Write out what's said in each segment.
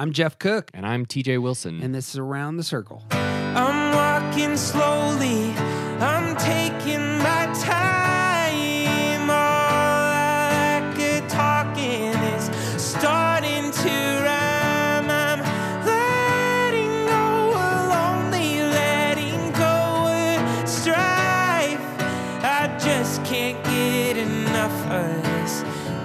I'm Jeff Cook, And I'm TJ Wilson. and this is Around the Circle. I'm walking slowly. I'm taking my time. All I like at talking is starting to rhyme. I'm letting go of lonely, letting go of strife. I just can't get enough of this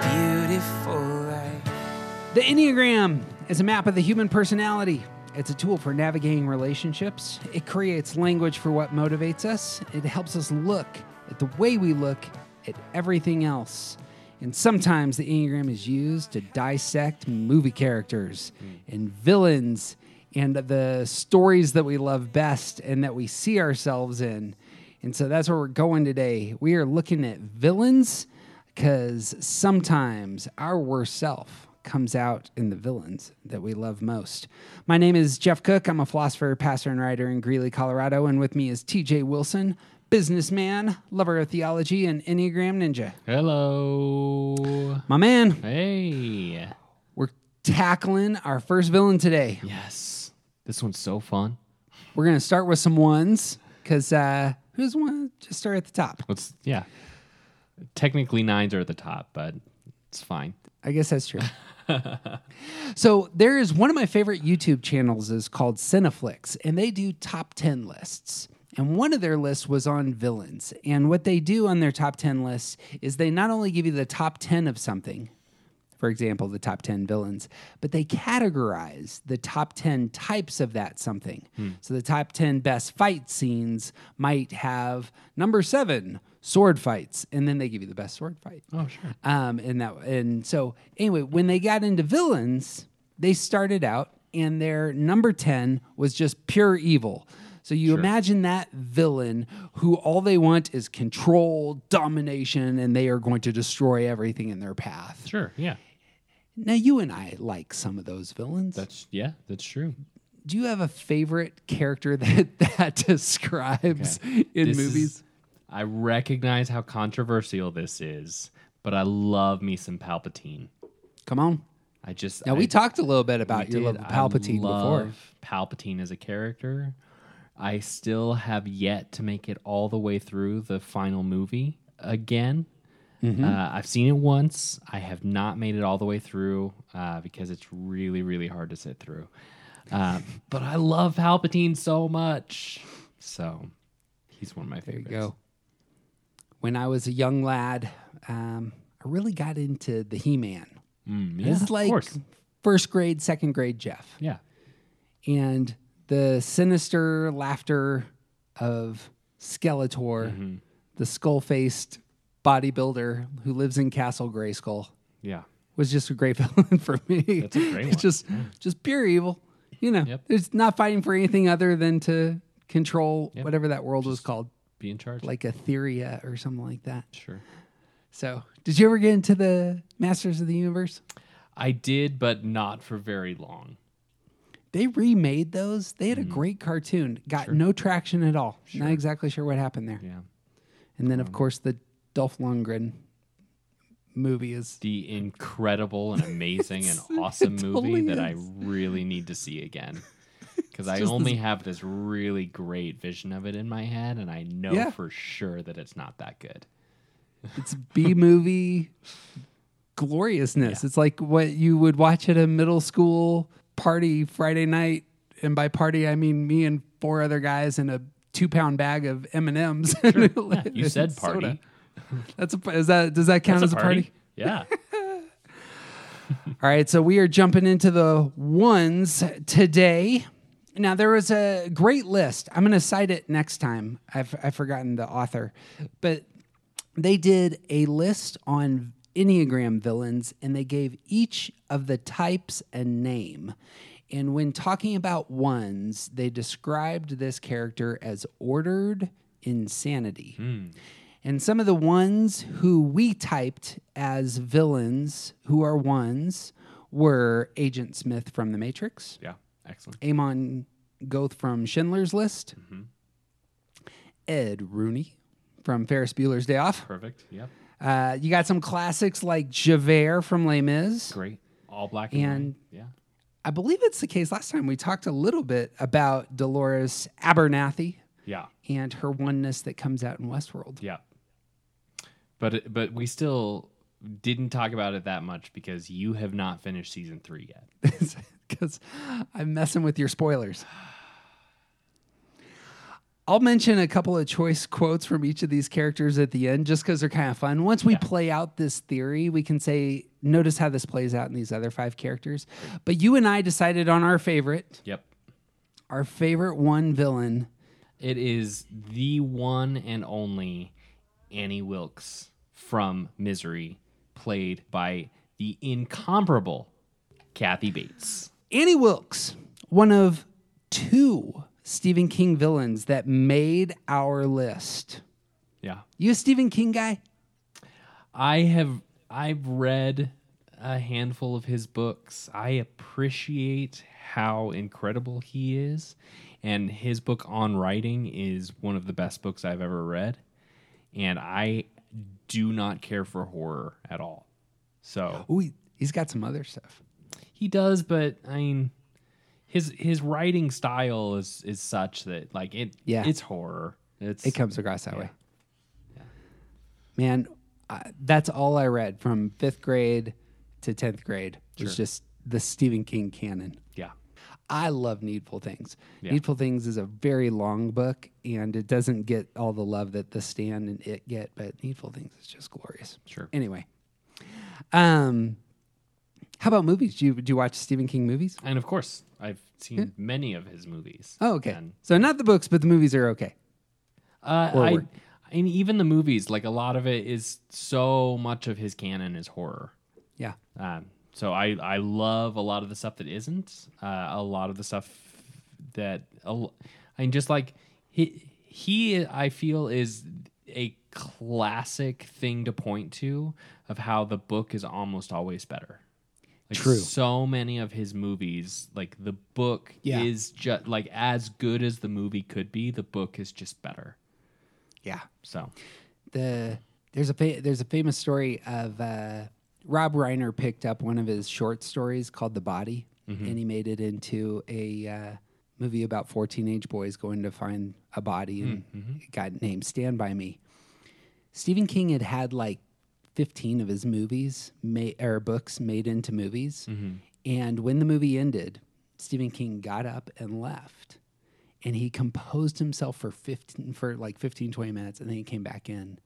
beautiful life. The Enneagram is a map of the human personality. It's a tool for navigating relationships. It creates language for what motivates us. It helps us look at the way we look at everything else. And sometimes the Enneagram is used to dissect movie characters hmm. and villains and the stories that we love best and that we see ourselves in. And so that's where we're going today. We are looking at villains because sometimes our worst self comes out in the villains that we love most. My name is Jeff Cook. I'm a philosopher, pastor, and writer in Greeley, Colorado. And with me is TJ Wilson, businessman, lover of theology, and Enneagram Ninja. Hello. My man, Hey. we're tackling our first villain today. Yes. This one's so fun. We're going to start with some ones because uh, who doesn't want to just start at the top? Let's, yeah. Technically, nines are at the top, but it's fine. I guess that's true. so there is one of my favorite YouTube channels is called CineFix, and they do top 10 lists. And one of their lists was on villains. And what they do on their top 10 lists is they not only give you the top 10 of something, for example, the top 10 villains, but they categorize the top 10 types of that something. Hmm. So the top 10 best fight scenes might have number seven, sword fights, and then they give you the best sword fight. Oh, sure. Um, and that and so anyway, when they got into villains, they started out and their number 10 was just pure evil. So you imagine that villain who all they want is control, domination, and they are going to destroy everything in their path. Sure. Yeah. Now you and I like some of those villains. That's, yeah, that's true. Do you have a favorite character that that describes in This movies? is- I recognize how controversial this is, but I love me some Palpatine. Come on. I just. Now I, we talked a little bit about your love of Palpatine I before. Palpatine as a character. I still have yet to make it all the way through the final movie again. Mm-hmm. Uh, I've seen it once. I have not made it all the way through uh, because it's really, really hard to sit through. Uh, but I love Palpatine so much. So he's one of my There you favorites. go. When I was a young lad, um, I really got into the He Man. Mm, yeah, this is like first grade, second grade Jeff. Yeah. And the sinister laughter of Skeletor, Mm-hmm. the skull faced bodybuilder who lives in Castle Grayskull, Yeah. was just a great villain for me. That's a great it's one. just just pure evil. You know, Yep. there's not fighting for anything other than to control Yep. whatever that world was called, Be in charge. like Etheria or something like that. sure. So, did you ever get into the Masters of the Universe? I did, but not for very long. They remade those. They had Mm-hmm. a great cartoon. Got no traction at all. Not exactly sure what happened there. Yeah. And then, of course, the Dolph Lundgren movie is. the incredible and amazing and awesome movie that I really need to see again. Because I only have this really great vision of it in my head, and I know Yeah. for sure that it's not that good. It's B movie gloriousness. It's like what you would watch at a middle school party Friday night, and by party I mean me and four other guys in a two pound bag of M and M's. You said party. That's a is that does that count That's as a party? Yeah. All right, so we are jumping into the ones today. Now there was a great list. I'm going to cite it next time. I've I've forgotten the author, but they did a list on Enneagram villains, and they gave each of the types a name. And when talking about ones, they described this character as ordered insanity. Hmm. And some of the ones who we typed as villains, who are ones, were Agent Smith from The Matrix, yeah. Excellent. Amon Goth from Schindler's List, Ed Rooney from Ferris Bueller's Day Off. Perfect. Yep. Uh, you got some classics like Javert from Les Mis. Great. All black and, And- Yeah. I believe it's the case. Last time we talked a little bit about Dolores Abernathy Yeah. and her oneness that comes out in Westworld. Yeah. But but we still didn't talk about it that much because you have not finished season 3 yet. because I'm messing with your spoilers. I'll mention a couple of choice quotes from each of these characters at the end just because they're kind of fun. Once we play out this theory, we can say, notice how this plays out in these other five characters. But you and I decided on our favorite, Yep. our favorite one villain. It is the one and only Annie Wilkes from Misery, played by the incomparable Kathy Bates. Annie Wilkes, one of two Stephen King villains that made our list. Yeah. You a Stephen King guy? I have I've read a handful of his books. I appreciate how incredible he is, and his book on writing is one of the best books I've ever read. And I do not care for horror at all. So Ooh, he- he's got some other stuff. He does, but I mean his his writing style is is such that like it Yeah. it's horror. It's It comes across that way. Yeah. Man, I, that's all I read from fifth grade to 10th grade was Sure. just the Stephen King canon. yeah. I love Needful Things. Yeah. Needful Things is a very long book and it doesn't get all the love that The Stand and It get, but Needful Things is just glorious. Sure. Anyway, um, how about movies? Do you, do you watch Stephen King movies? And of course, I've seen many of his movies. Oh, okay. And So not the books, but the movies are okay. Uh, I, mean, even the movies, like a lot of it is so much of his canon is horror. Yeah. Um, so I, I love a lot of the stuff that isn't. Uh, a lot of the stuff that I mean, just like he he I feel is a classic thing to point to of how the book is almost always better. Like True. So many of his movies, like the book Yeah. is just like as good as the movie could be. The book is just better. Yeah. So the there's a fa- there's a famous story of uh, Rob Reiner picked up one of his short stories called The Body, and he made it into a uh, movie about four teenage boys going to find a body, and it got named Stand by Me. Stephen King had had like 15 of his movies made or books made into movies, mm-hmm. and when the movie ended, Stephen King got up and left. And he composed himself for 15 for like 15 20 minutes and then he came back in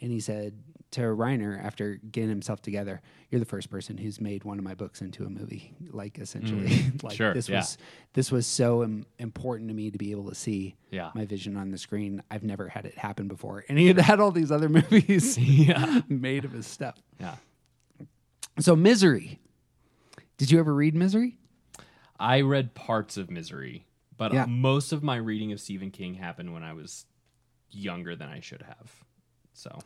and he said to Reiner after getting himself together you're the first person who's made one of my books into a movie like essentially mm, like Sure, this yeah. was this was so Im- important to me to be able to see Yeah. my vision on the screen I've never had it happen before and he had had all these other movies yeah, made of his stuff yeah. so misery did you ever read misery I read parts of Misery, but Yeah. most of my reading of Stephen King happened when I was younger than I should have. So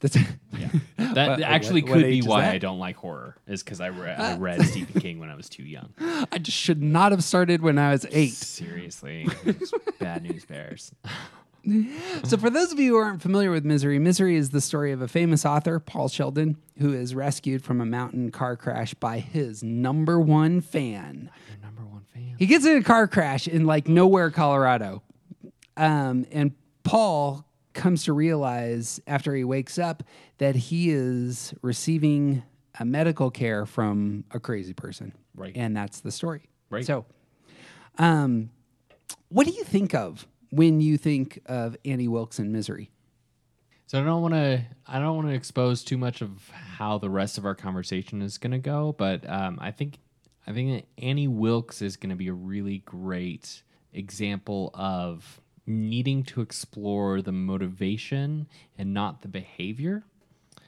that's yeah, that What- actually what- could what be why? I don't like horror. Is because I, re- I read Stephen King when I was too young. I just should not have started when I was 8 Seriously, bad news bears. So, for those of you who aren't familiar with Misery, Misery is the story of a famous author, Paul Sheldon, who is rescued from a mountain car crash by his number one fan. Your number one fan. He gets in a car crash in like nowhere, Colorado. Um, and Paul comes to realize after he wakes up that he is receiving a medical care from a crazy person. Right. And that's the story. Right. So, um, what do you think of when you think of Annie Wilkes in Misery? So I don't want to. I don't want to expose too much of how the rest of our conversation is going to go, but um, I think I think that Annie Wilkes is going to be a really great example of needing to explore the motivation and not the behavior,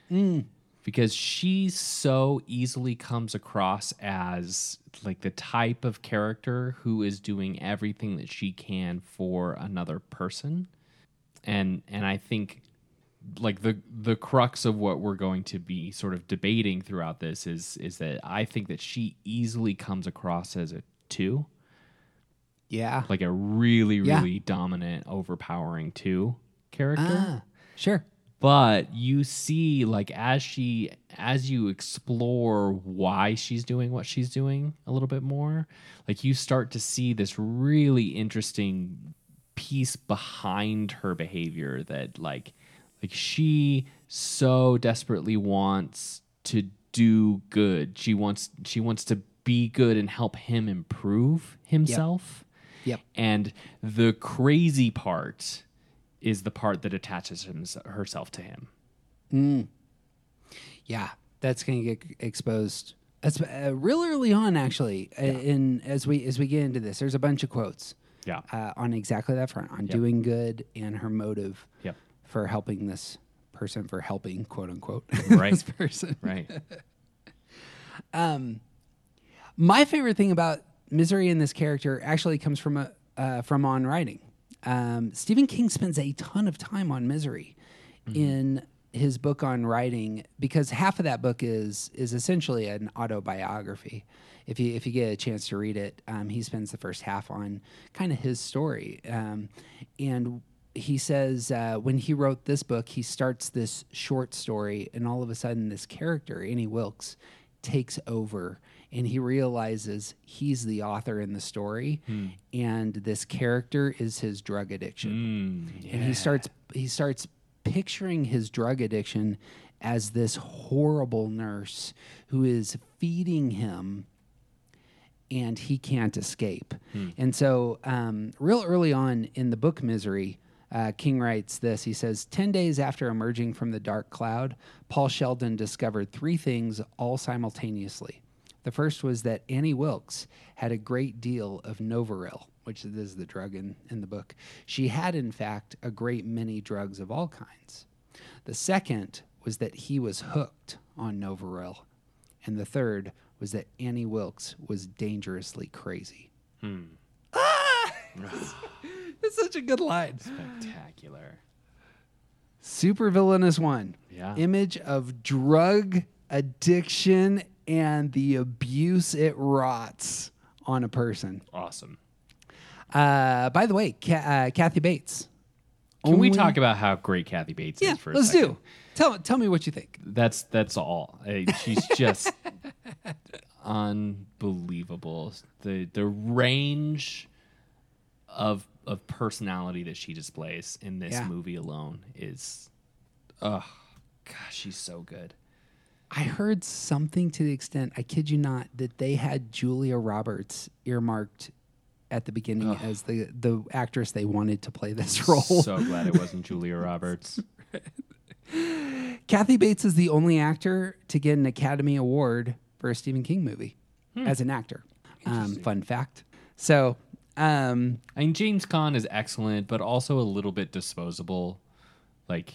hmm. because she so easily comes across as like the type of character who is doing everything that she can for another person. And and I think like the the crux of what we're going to be sort of debating throughout this is is that I think that she easily comes across as a two, Yeah. like a really Yeah. really dominant, overpowering two character. Ah, sure. but you see like as she as you explore why she's doing what she's doing a little bit more like you start to see this really interesting piece behind her behavior that like like she so desperately wants to do good she wants she wants to be good and help him improve himself Yep. and the crazy part is the part that attaches him, herself to him. Yeah, that's going to get exposed. That's uh, real early on, actually. uh In as we as we get into this, there's a bunch of quotes Yeah. uh, on exactly that front, on doing good and her motive Yep. for helping this person, for helping quote unquote Right. this person. Right. um, My favorite thing about misery in this character actually comes from a uh, from on writing. Um, Stephen King spends a ton of time on misery in his book on writing because half of that book is is essentially an autobiography. If you if you get a chance to read it, um, he spends the first half on kind of his story, um, and he says uh, when he wrote this book, he starts this short story, and all of a sudden, this character, Annie Wilkes, takes over and he realizes he's the author in the story and this character is his drug addiction and he starts he starts picturing his drug addiction as this horrible nurse who is feeding him and he can't escape. And so, um, real early on in the book Misery, uh, King writes this. He says, 10 days after emerging from the dark cloud, Paul Sheldon discovered three things all simultaneously. The first was that Annie Wilkes had a great deal of Novril, which is the drug in, in the book. She had, in fact, a great many drugs of all kinds. The second was that he was hooked on Novril. And the third was that Annie Wilkes was dangerously crazy. Ah! It's such a good line. Spectacular. Super villainous one. Yeah. Image of drug addiction and the abuse it rots on a person. Awesome. Uh, by the way, Ca- uh, Kathy Bates. Can we talk about how great Kathy Bates Yeah, is for a let's second? do. Tell tell me what you think. That's that's all. She's just unbelievable. The the range of of personality that she displays in this Yeah. movie alone is oh gosh, she's so good. I heard something to the extent, I kid you not, that they had Julia Roberts earmarked at the beginning as the the actress they wanted to play this role. So glad it wasn't Julia Roberts. Kathy Bates is the only actor to get an Academy Award for a Stephen King movie as an actor. Um, fun fact. So, um, I mean, James Caan is excellent, but also a little bit disposable. Like,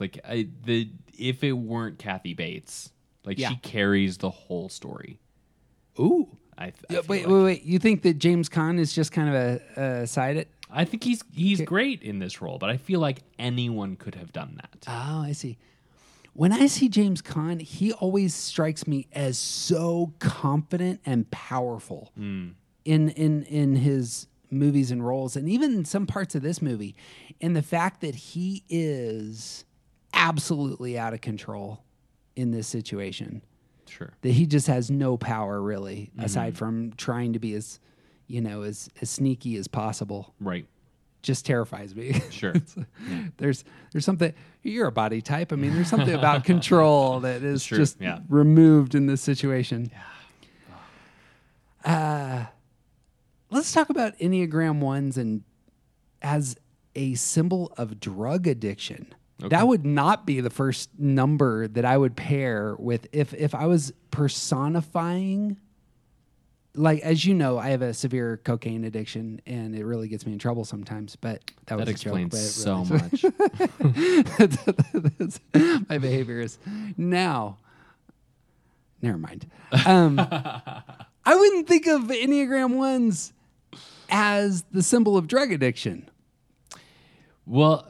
like I, the if it weren't Kathy Bates, like Yeah. she carries the whole story. ooh, I, I Yeah, feel wait, like. wait, wait. You think that James Caan is just kind of a, a side? It. I think he's he's great in this role, but I feel like anyone could have done that. Oh, I see. When I see James Caan, he always strikes me as so confident and powerful hmm. in in in his movies and roles, and even in some parts of this movie. And the fact that he is absolutely out of control in this situation, Sure. that he just has no power really, aside from trying to be as you know as as sneaky as possible Right. just terrifies me. Sure. there's there's something you're a body type. I mean, there's something about control that is true, just yeah. removed in this situation. Yeah, Uh, let's talk about Enneagram ones and as a symbol of drug addiction. That would not be the first number that I would pair with if if I was personifying like as you know, I have a severe cocaine addiction, and it really gets me in trouble sometimes. But that, was That joke, explains but it so much. My behavior is now. Never mind. Um, I wouldn't think of Enneagram ones as the symbol of drug addiction. Well,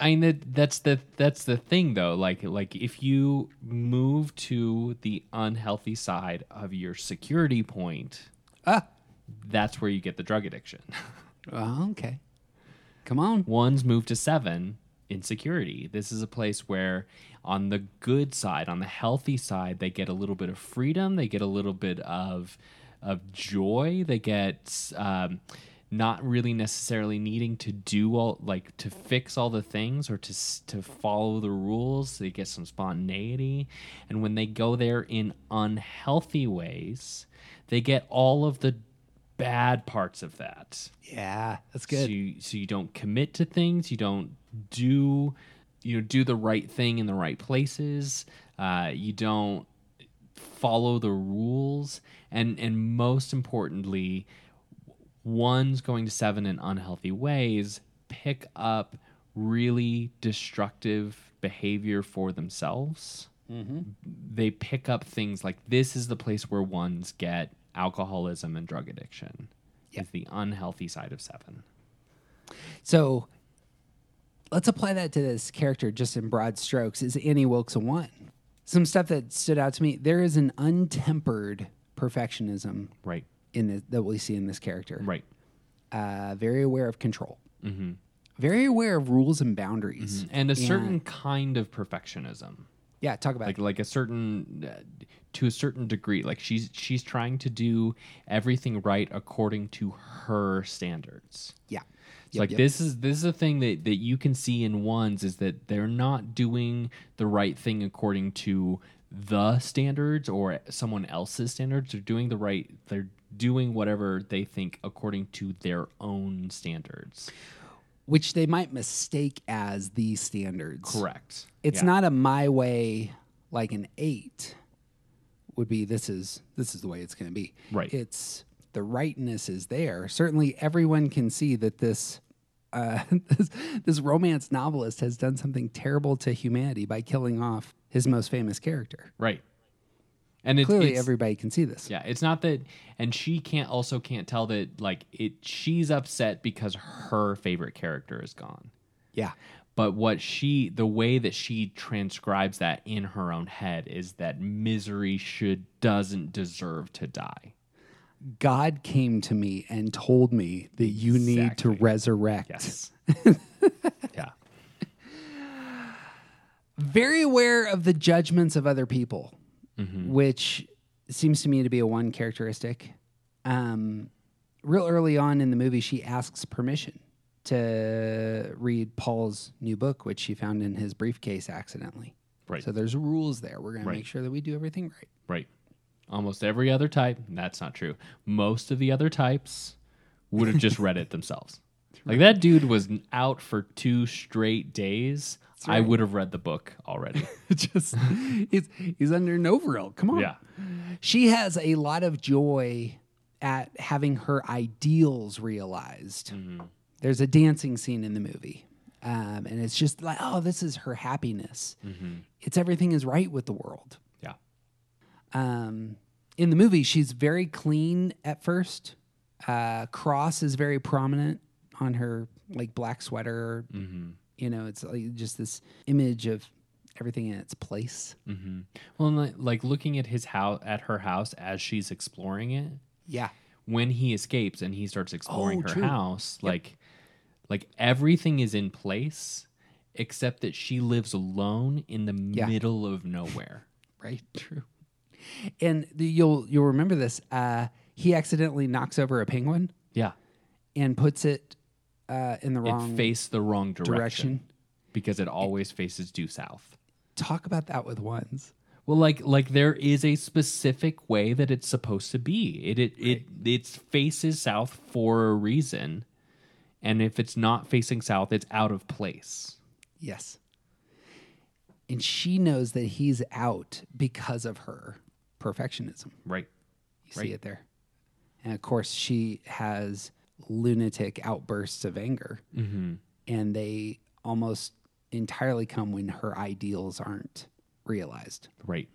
I mean that, that's the that's the thing though. Like like if you move to the unhealthy side of your security point, Ah, that's where you get the drug addiction. well, okay. Come on. One's moved to seven, insecurity. This is a place where, on the good side, on the healthy side, they get a little bit of freedom. They get a little bit of of joy. They get um, not really necessarily needing to do all like to fix all the things or to to follow the rules. They get some spontaneity, and when they go there in unhealthy ways, they get all of the bad parts of that. Yeah, that's So good. you, so you don't commit to things. You don't do you know do the right thing in the right places. Uh, you don't follow the rules, and and most importantly, ones going to seven in unhealthy ways pick up really destructive behavior for themselves. Mm-hmm. They pick up things like this is the place where ones get alcoholism and drug addiction. Is the unhealthy side of seven. So let's apply that to this character just in broad strokes. Is Annie Wilkes a one? Some stuff that stood out to me. There is an untempered perfectionism Right. In the, that we see in this character. Right. Uh, very aware of control. Mm-hmm. Very aware of rules and boundaries. And a certain kind of perfectionism. Yeah, talk about like it. like a certain uh, to a certain degree like she's she's trying to do everything right according to her standards Yeah. It's Yep, like yep. this is this is a thing that that you can see in ones is that they're not doing the right thing according to the standards or someone else's standards they're doing the right they're doing whatever they think according to their own standards Which they might mistake as the standards. correct It's Yeah. not a my way like an eight would be this is this is the way it's going to be. Right. It's the rightness is there. Certainly everyone can see that this uh, this, this romance novelist has done something terrible to humanity by killing off his most famous character. right and it's, Clearly everybody can see this. Yeah, it's not that, and she can't also can't tell that like it. She's upset because her favorite character is gone. Yeah. But what she, the way that she transcribes that in her own head is that misery should doesn't deserve to die. God came to me and told me that you need to resurrect. Yes. yeah. very aware of the judgments of other people, Mm-hmm. which seems to me to be a one characteristic. Um, real early on in the movie, she asks permission to read Paul's new book, which she found in his briefcase accidentally. Right. So there's rules there. We're going to make sure that we do everything right. Right. Almost every other type. That's not true. Most of the other types would have just read it themselves. Like that dude was out for two straight days. I would have read the book already. Just he's he's under an overall. Come on. Yeah. She has a lot of joy at having her ideals realized. Mm-hmm. There's a dancing scene in the movie. Um, and it's just like, oh, this is her happiness. It's everything is right with the world. Yeah. Um, in the movie, she's very clean at first. Uh, cross is very prominent on her like black sweater. Mm-hmm. You know, it's like just this image of everything in its place. Mm-hmm. Well, and like, like looking at his house, at her house as she's exploring it, Yeah. when he escapes and he starts exploring Oh, her true. house, like, like everything is in place except that she lives alone in the Yeah. middle of nowhere. Right. True. And the, you'll you'll remember this. Uh, he accidentally knocks over a penguin Yeah, and puts it uh, in the it wrong faced the wrong direction, direction. because it always faces due south. Talk about that with ones. Well, like like there is a specific way that it's supposed to be. It it it it faces south for a reason, and if it's not facing south, it's out of place. Yes. And she knows that he's out because of her perfectionism. Right. You see it there. And of course, she has lunatic outbursts of anger, Mm-hmm. and they almost entirely come when her ideals aren't realized. Right.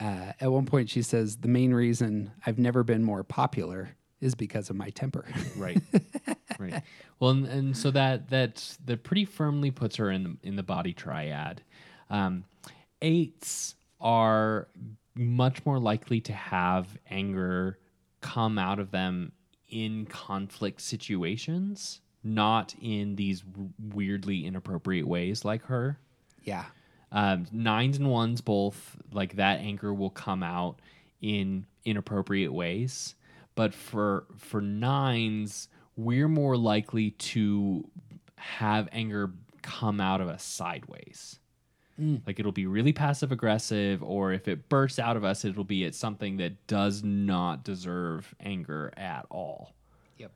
Uh, at one point, she says, The main reason I've never been more popular is because of my temper. Right. right. Well, and, and so that that that pretty firmly puts her in the, in the body triad. Um, eights are much more likely to have anger come out of them in conflict situations not in these weirdly inappropriate ways like her. Yeah. Um, nines and ones both like that anger will come out in inappropriate ways, but for for nines, we're more likely to have anger come out of us sideways. Like it'll be really passive aggressive, or if it bursts out of us, it'll be at something that does not deserve anger at all Yep.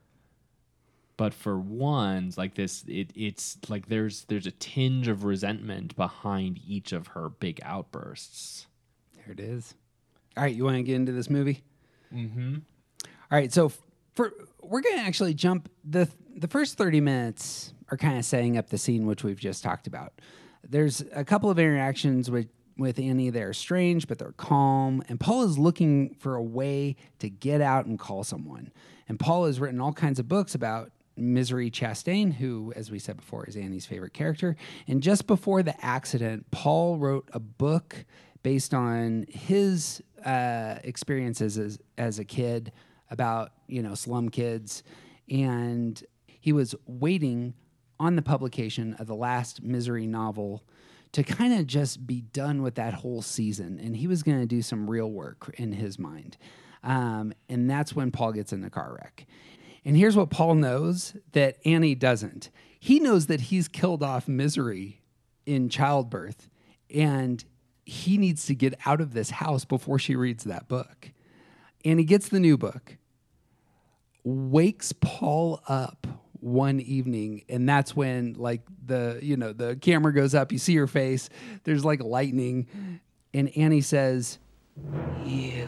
but for ones like this it, it's like there's there's a tinge of resentment behind each of her big outbursts There it is. All right, you want to get into this movie? mm-hmm. All right, so for we're going to actually jump the the first 30 minutes are kind of setting up the scene which we've just talked about. There's a couple of interactions with with Annie that are strange, but they're calm. And Paul is looking for a way to get out and call someone. And Paul has written all kinds of books about Misery Chastain, who, as we said before, is Annie's favorite character. And just before the accident, Paul wrote a book based on his uh, experiences as, as a kid about, you know, slum kids. And he was waiting on the publication of the last Misery novel to kind of just be done with that whole season. And he was going to do some real work in his mind. Um, and that's when Paul gets in the car wreck. And here's what Paul knows that Annie doesn't he knows that he's killed off Misery in childbirth. And he needs to get out of this house before she reads that book. And he gets the new book wakes Paul up one evening and that's when like the you know the camera goes up you see her face there's like lightning and Annie says You,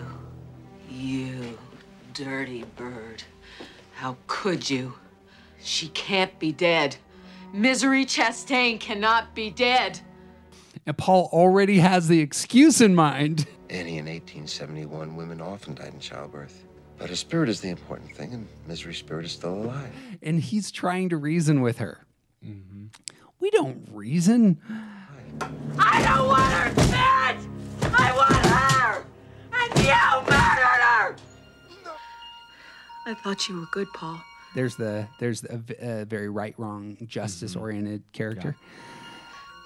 you dirty bird. How could you? She can't be dead. Misery Chastain cannot be dead. and Paul already has the excuse in mind Annie, in 1871, women often died in childbirth. But her spirit is the important thing, and Misery's spirit is still alive. and he's trying to reason with her mm-hmm. we don't reason I don't want her dead! I want her! And you murdered her! No. I thought you were good, Paul. there's the there's a, v- a very right wrong justice oriented mm-hmm. character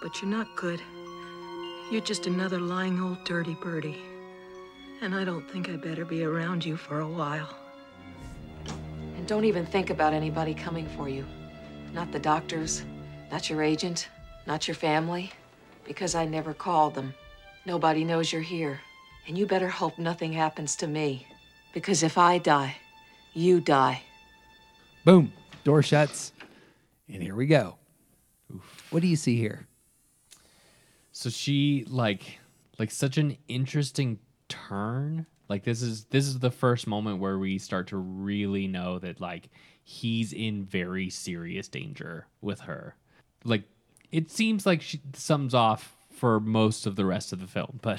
But you're not good. You're just another lying old dirty birdie. And I don't think I better be around you for a while. And don't even think about anybody coming for you. Not the doctors, not your agent, not your family. Because I never called them. Nobody knows you're here. And you better hope nothing happens to me. Because if I die, you die. boom door shuts and here we go what do you see here so she like like such an interesting turn. Like this is this is the first moment where we start to really know that like he's in very serious danger with her. Like it seems like she sums off for most of the rest of the film but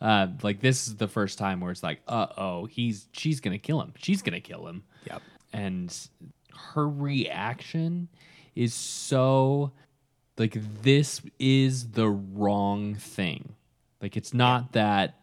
uh like this is the first time where it's like uh-oh he's she's gonna kill him. She's gonna kill him. Yep. and her reaction is so like this is the wrong thing. Like it's not that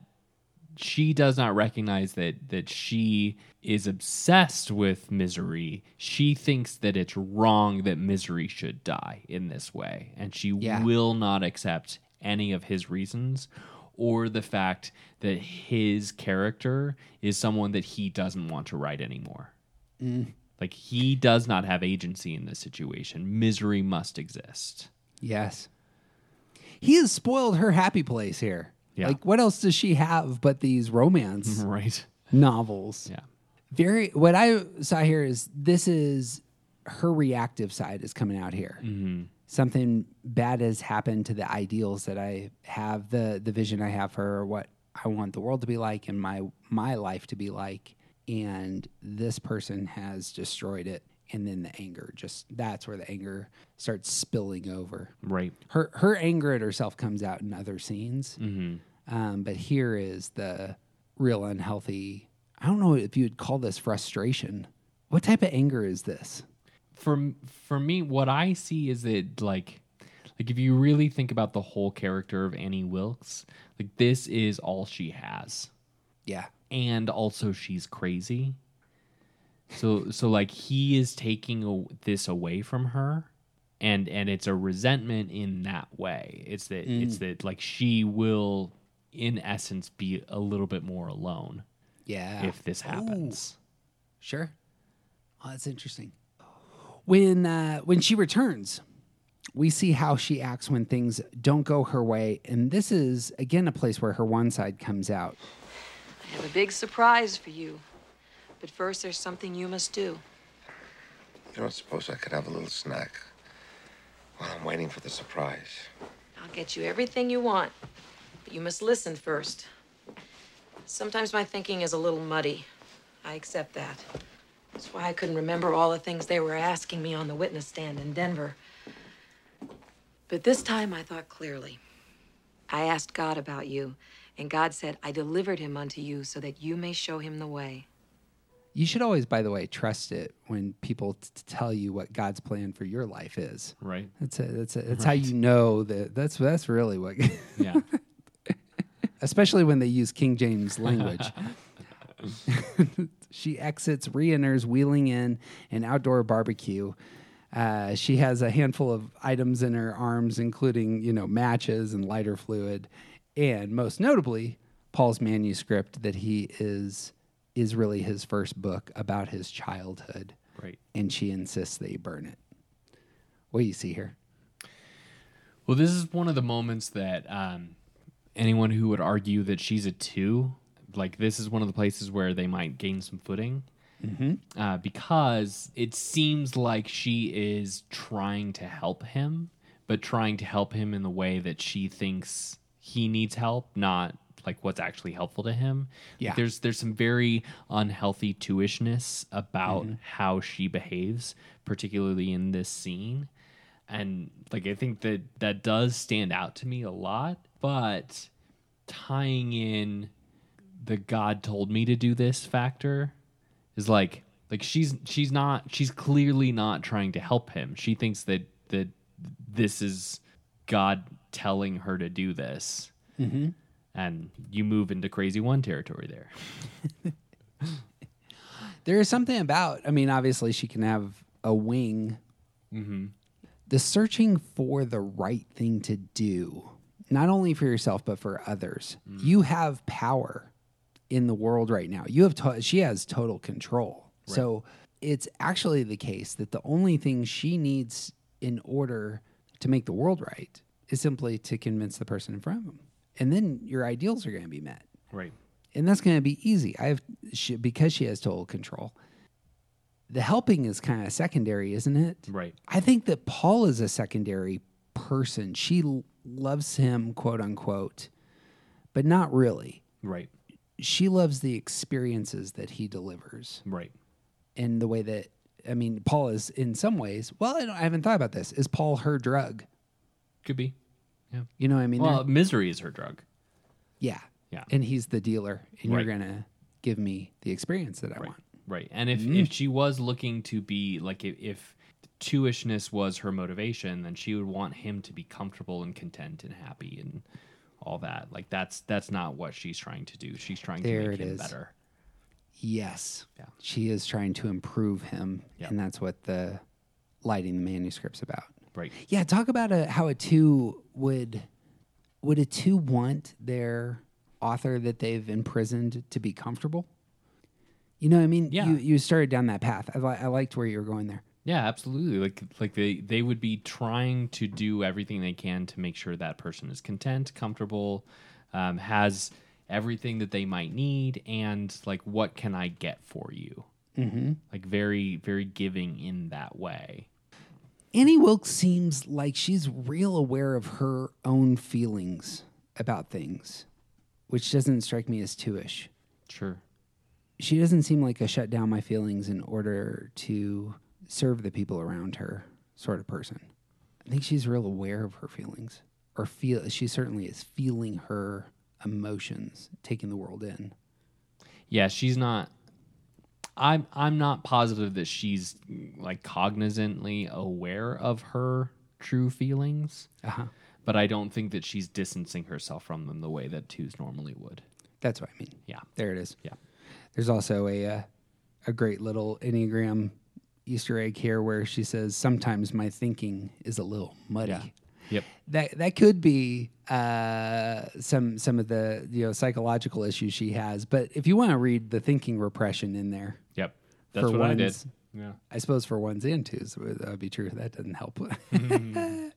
she does not recognize that that she is obsessed with misery she thinks that it's wrong that misery should die in this way and she Yeah. will not accept any of his reasons or the fact that his character is someone that he doesn't want to write anymore mm. like he does not have agency in this situation misery must exist Yes. He has spoiled her happy place here. Yeah. Like, what else does she have but these romance right novels? yeah Very. What I saw here is this is her reactive side is coming out here. Mm-hmm. Something bad has happened to the ideals that I have, the the vision I have for what I want the world to be like, and my my life to be like. And this person has destroyed it. And then the anger, just that's where the anger starts spilling over right her her anger at herself comes out in other scenes, mm-hmm. Um, but here is the real unhealthy. I don't know if you would call this frustration. What type of anger is this? for for me what i see is that like like if you really think about the whole character of annie wilkes like this is all she has Yeah, and also she's crazy So so like he is taking a, this away from her and and it's a resentment in that way. It's that it's that like she will in essence be a little bit more alone Yeah. if this happens. Sure. Oh, that's interesting. When uh, when she returns, we see how she acts when things don't go her way, and this is again a place where her one side comes out. I have a big surprise for you. But first, there's something you must do. You don't suppose I could have a little snack while I'm waiting for the surprise? I'll get you everything you want. But you must listen first. Sometimes my thinking is a little muddy. I accept that. That's why I couldn't remember all the things they were asking me on the witness stand in Denver. But this time I thought clearly. I asked God about you, and God said, I delivered him unto you so that you may show him the way. You should always, by the way, trust it when people t- tell you what God's plan for your life is. Right? That's a, that's a, that's how you know that that's that's really what. Yeah. especially when they use King James language. she exits, re enters, wheeling in an outdoor barbecue. Uh, she has a handful of items in her arms, including, you know, matches and lighter fluid, and most notably, Paul's manuscript that he is is really his first book about his childhood. right. And she insists they burn it. What do you see here? Well, this is one of the moments that um, anyone who would argue that she's a two, like this is one of the places where they might gain some footing. Uh, because it seems like she is trying to help him, but trying to help him in the way that she thinks he needs help, not like what's actually helpful to him. Yeah. There's there's some very unhealthy two-ishness about how she behaves, particularly in this scene and like i think that that does stand out to me a lot but tying in the god told me to do this factor is like like she's she's not she's clearly not trying to help him she thinks that that this is god telling her to do this mm-hmm. and you move into crazy one territory there There is something about, I mean, obviously she can have a wing. The searching for the right thing to do, not only for yourself, but for others. Mm-hmm. You have power in the world right now. You have, to- she has total control. So it's actually the case that the only thing she needs in order to make the world right is simply to convince the person in front of them. And then your ideals are going to be met right and that's going to be easy. I have she, because she has total control. The helping is kind of secondary, isn't it? right I think that Paul is a secondary person. She loves him, quote unquote, but not really. right She loves the experiences that he delivers right and the way that I mean, Paul is in some ways. Well, I, don't, I haven't thought about this. Is Paul her drug? could be Yeah. You know what I mean? well misery is her drug yeah, yeah And he's the dealer, and Right. you're gonna give me the experience that I want. Right. And if, Mm-hmm. if she was looking to be like if, if two-ishness was her motivation, then she would want him to be comfortable and content and happy and all that. Like that's that's not what she's trying to do. She's trying There to make him is. better. Yes. Yeah. She is trying to improve him, Yep. and that's what the lighting the manuscript's about. Right. Yeah, talk about a, how a two would would a two want their author that they've imprisoned to be comfortable? You know, what I mean, Yeah. you you started down that path. I, li- I liked where you were going there. Yeah, absolutely. Like like they they would be trying to do everything they can to make sure that person is content, comfortable, um, has everything that they might need, and like what can I get for you? Mm-hmm. Like very very giving in that way. Annie Wilkes seems like she's real aware of her own feelings about things, which doesn't strike me as two-ish. Sure. she doesn't seem like a shut down my feelings in order to serve the people around her sort of person. I think she's real aware of her feelings, or feel. She certainly is feeling her emotions, taking the world in. yeah she's not i'm i'm not positive that she's like cognizantly aware of her true feelings Uh huh. but i don't think that she's distancing herself from them the way that twos normally would That's what I mean. yeah There it is. Yeah. There's also a uh, a great little Enneagram Easter egg here where she says, Sometimes my thinking is a little muddy. Yeah. Yep. That that could be uh, some some of the you know psychological issues she has. But if you want to read the thinking repression in there, Yep. That's For what I did. Yeah. I suppose for ones and twos that would be true. That doesn't help.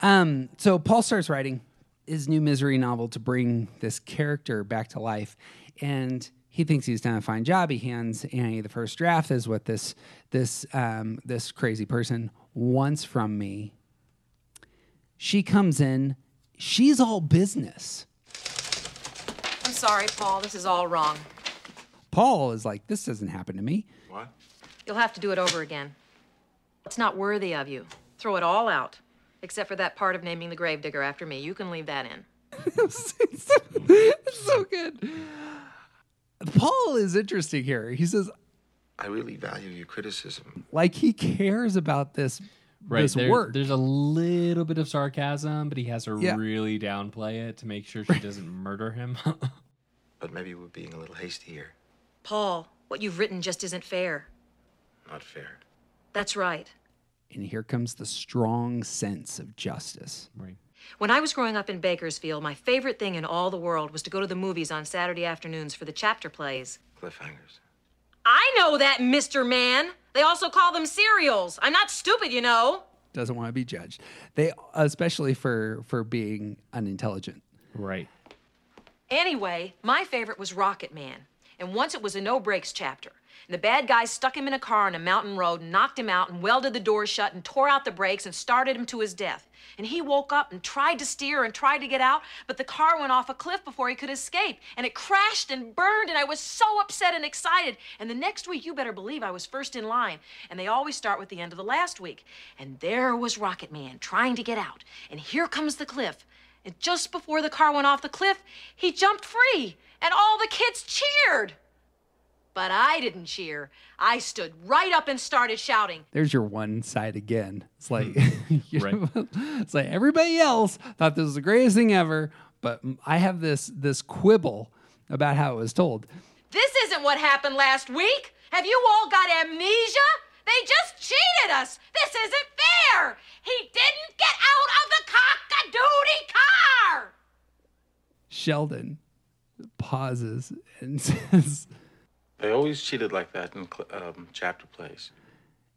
um, so Paul starts writing his new misery novel to bring this character back to life, and he thinks he's done a fine job. He hands Annie the first draft is what this this um, this crazy person wants from me. She comes in. She's all business. I'm sorry, Paul. This is all wrong. Paul is like, this doesn't happen to me. What? You'll have to do it over again. It's not worthy of you. Throw it all out. Except for that part of naming the gravedigger after me. You can leave that in. it's so good. Paul is interesting here. He says, I really value your criticism. like he cares about this Right. this there- work. There's a little bit of sarcasm, but he has to Yeah. really downplay it to make sure she doesn't murder him. But maybe we're being a little hasty here. Paul, what you've written just isn't fair. Not fair. That's right. And here comes the strong sense of justice. right. When I was growing up in Bakersfield, my favorite thing in all the world was to go to the movies on Saturday afternoons for the chapter plays. Cliffhangers. I know that, Mr. Man. They also call them serials. I'm not stupid, you know. Doesn't want to be judged. They especially for for being unintelligent. Right. Anyway, my favorite was Rocket Man. And once it was a no breaks chapter. And the bad guy stuck him in a car on a mountain road, and knocked him out, and welded the doors shut, and tore out the brakes, and started him to his death. And he woke up and tried to steer and tried to get out, but the car went off a cliff before he could escape. And it crashed and burned, and I was so upset and excited. And the next week, you better believe I was first in line. And they always start with the end of the last week. And there was Rocket Man trying to get out. And here comes the cliff. And just before the car went off the cliff, he jumped free, and all the kids cheered. But I didn't cheer. I stood right up and started shouting. There's your one side again. It's like hmm. you Right. it's like everybody else thought this was the greatest thing ever, but I have this this quibble about how it was told. This isn't what happened last week. Have you all got amnesia? They just cheated us. This isn't fair. He didn't get out of the cock-a-doodie car. Sheldon pauses and says, They always cheated like that in um, chapter plays.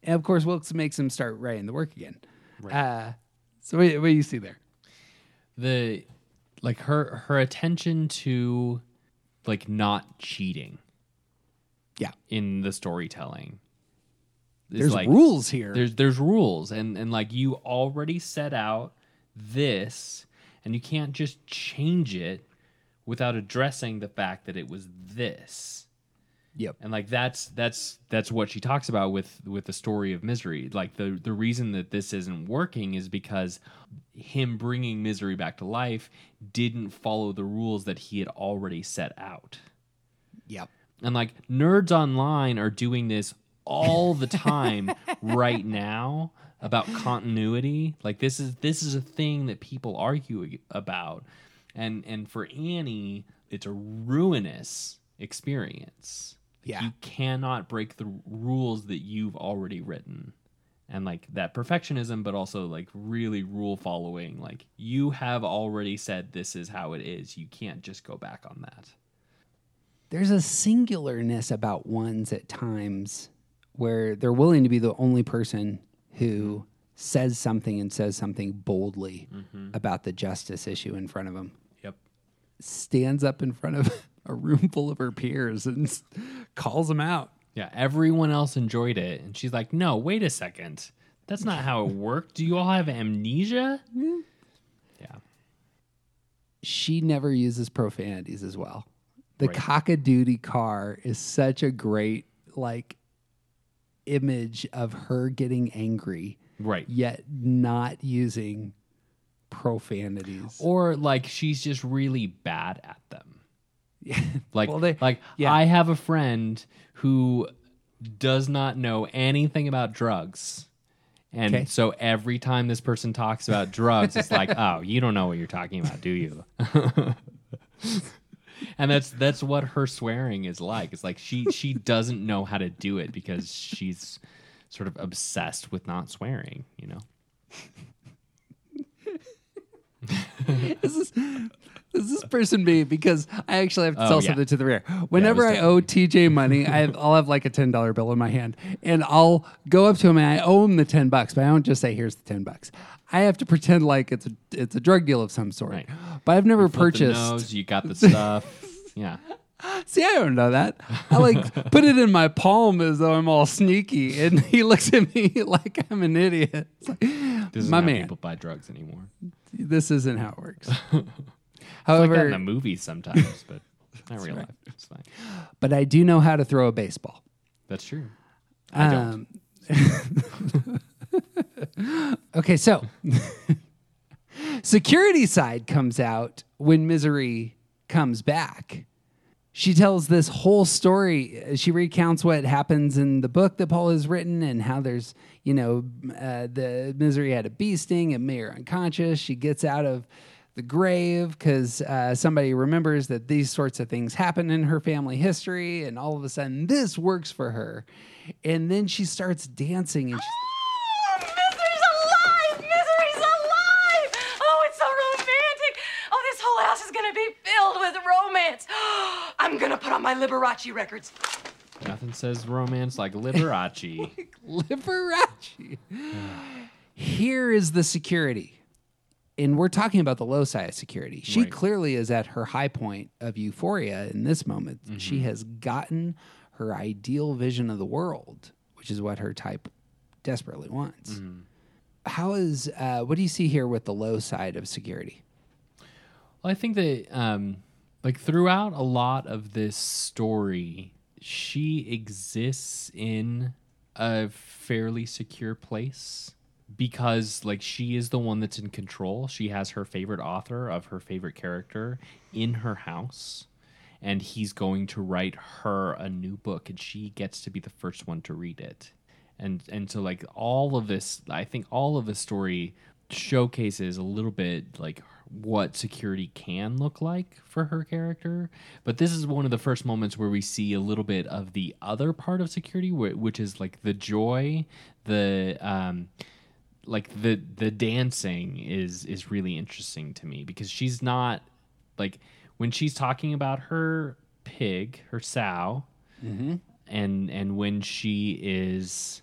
and of course Wilkes makes him start writing the work again. Uh, so what, what do you see there? The like her her attention to like not cheating Yeah, in the storytelling. there's like, rules here. There's there's rules and and like you already set out this and you can't just change it without addressing the fact that it was this. Yep. and like that's that's that's what she talks about with with the story of misery. Like the the reason that this isn't working is because him bringing misery back to life didn't follow the rules that he had already set out. Yep. and like nerds online are doing this all the time right now about continuity. Like this is this is a thing that people argue about. And and for annie it's a ruinous experience Yeah. you cannot break the rules that you've already written. And like that perfectionism but also like really rule following like you have already said this is how it is. You can't just go back on that. There's a singularness about ones at times where they're willing to be the only person who mm-hmm. says something and says something boldly mm-hmm. about the justice issue in front of them. yep. Stands up in front of a room full of her peers and calls them out. Yeah, everyone else enjoyed it. And she's like, no, wait a second. That's not how it worked. Do you all have amnesia? Mm-hmm. Yeah. She never uses profanities as well. The Right. cock-a-doodie car is such a great like image of her getting angry Right. yet not using profanities. Or like she's just really bad at them. Like, Well, they- like yeah. I have a friend who does not know anything about drugs. And Okay. so every time this person talks about drugs, it's like, oh, you don't know what you're talking about, do you? and that's that's what her swearing is like. It's like she she doesn't know how to do it because she's sort of obsessed with not swearing. You know. This, is this person me? Because I actually have to Oh, tell yeah. something to the rear. Whenever this I owe TJ money, I have, I'll have like a ten dollar bill in my hand, and I'll go up to him and I owe him the ten bucks, but I don't just say here's the ten bucks. I have to pretend like it's a it's a drug deal of some sort. Right. But I've never the purchased. nose, you got the stuff. yeah. See, I don't know that. I like put it in my palm as though I'm all sneaky, and he looks at me like I'm an idiot. It's like, This is my how man, people buy drugs anymore. this isn't how it works. Like However, that in the movies sometimes, but not real life. It's fine. but I do know how to throw a baseball. That's true. I don't. Um, okay, so security side comes out when Misery comes back. She tells this whole story. She recounts what happens in the book that Paul has written and how there's, you know, uh, the Misery had a bee sting and made her unconscious. She gets out of the grave because uh, somebody remembers that these sorts of things happen in her family history, and all of a sudden this works for her. And then she starts dancing and she's Oh, Misery's alive! Misery's alive! Oh, it's so romantic! Oh, this whole house is gonna be filled with romance. I'm gonna put on my Liberace records. Nothing says romance like Liberace. Liberace. Here is the security. And we're talking about the low side of security. She Right. clearly is at her high point of euphoria in this moment. Mm-hmm. She has gotten her ideal vision of the world, which is what her type desperately wants. Mm-hmm. How is, uh, what do you see here with the low side of security? Well, I think that um, like throughout a lot of this story, she exists in a fairly secure place because like she is the one that's in control. She has her favorite author of her favorite character in her house. And he's going to write her a new book, and she gets to be the first one to read it. And and so like all of this, I think all of the story showcases a little bit like what security can look like for her character. But this is one of the first moments where we see a little bit of the other part of security, which is like the joy, the um, like the the dancing is is really interesting to me because she's not like when she's talking about her pig, her sow, mm-hmm. and and when she is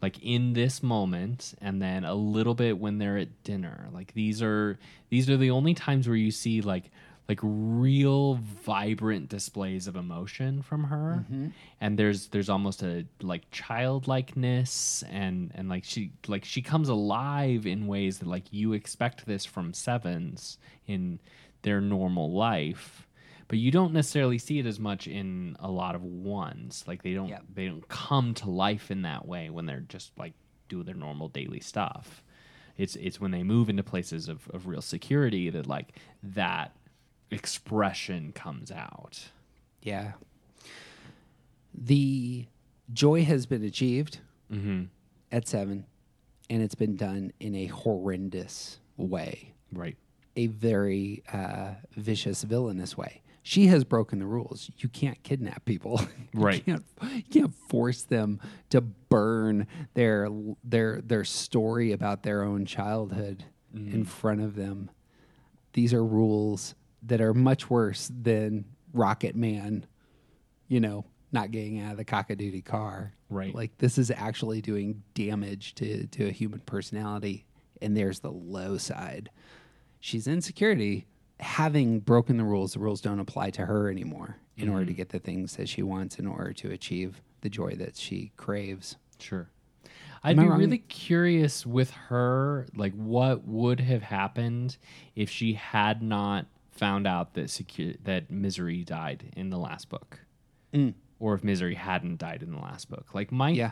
like in this moment and then a little bit when they're at dinner like these are these are the only times where you see like like real vibrant displays of emotion from her. Mm-hmm. And there's there's almost a like childlikeness and and like she like she comes alive in ways that like you expect this from sevens in their normal life. But you don't necessarily see it as much in a lot of ones. Like they don't Yep. they don't come to life in that way when they're just like do their normal daily stuff. It's it's when they move into places of, of real security that like that expression comes out Yeah. The joy has been achieved mm-hmm. at seven, and it's been done in a horrendous way, right a very uh, vicious, villainous way. She has broken the rules. You can't kidnap people. You Right. can't, you can't force them to burn their their their story about their own childhood in front of them. These are rules that are much worse than Rocket Man, you know, not getting out of the cockadoodie car. Right. Like this is actually doing damage to to a human personality, and there's the low side. She's in security, having broken the rules. The rules don't apply to her anymore in order to mm-hmm. get the things that she wants in order to achieve the joy that she craves. Sure. I'd Am be really curious with her, like what would have happened if she had not found out that secu- that Misery died in the last book, mm. or if Misery hadn't died in the last book. Like, might Yeah.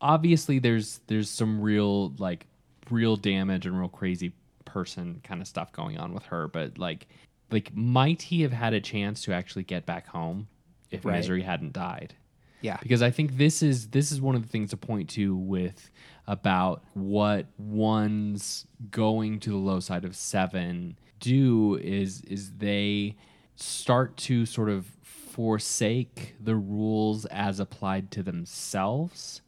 obviously there's there's some real like real damage and real crazy person kind of stuff going on with her, but like like might he have had a chance to actually get back home if Right. Misery hadn't died? Yeah. because I think this is this is one of the things to point to with about what ones going to the low side of seven do is is they start to sort of forsake the rules as applied to themselves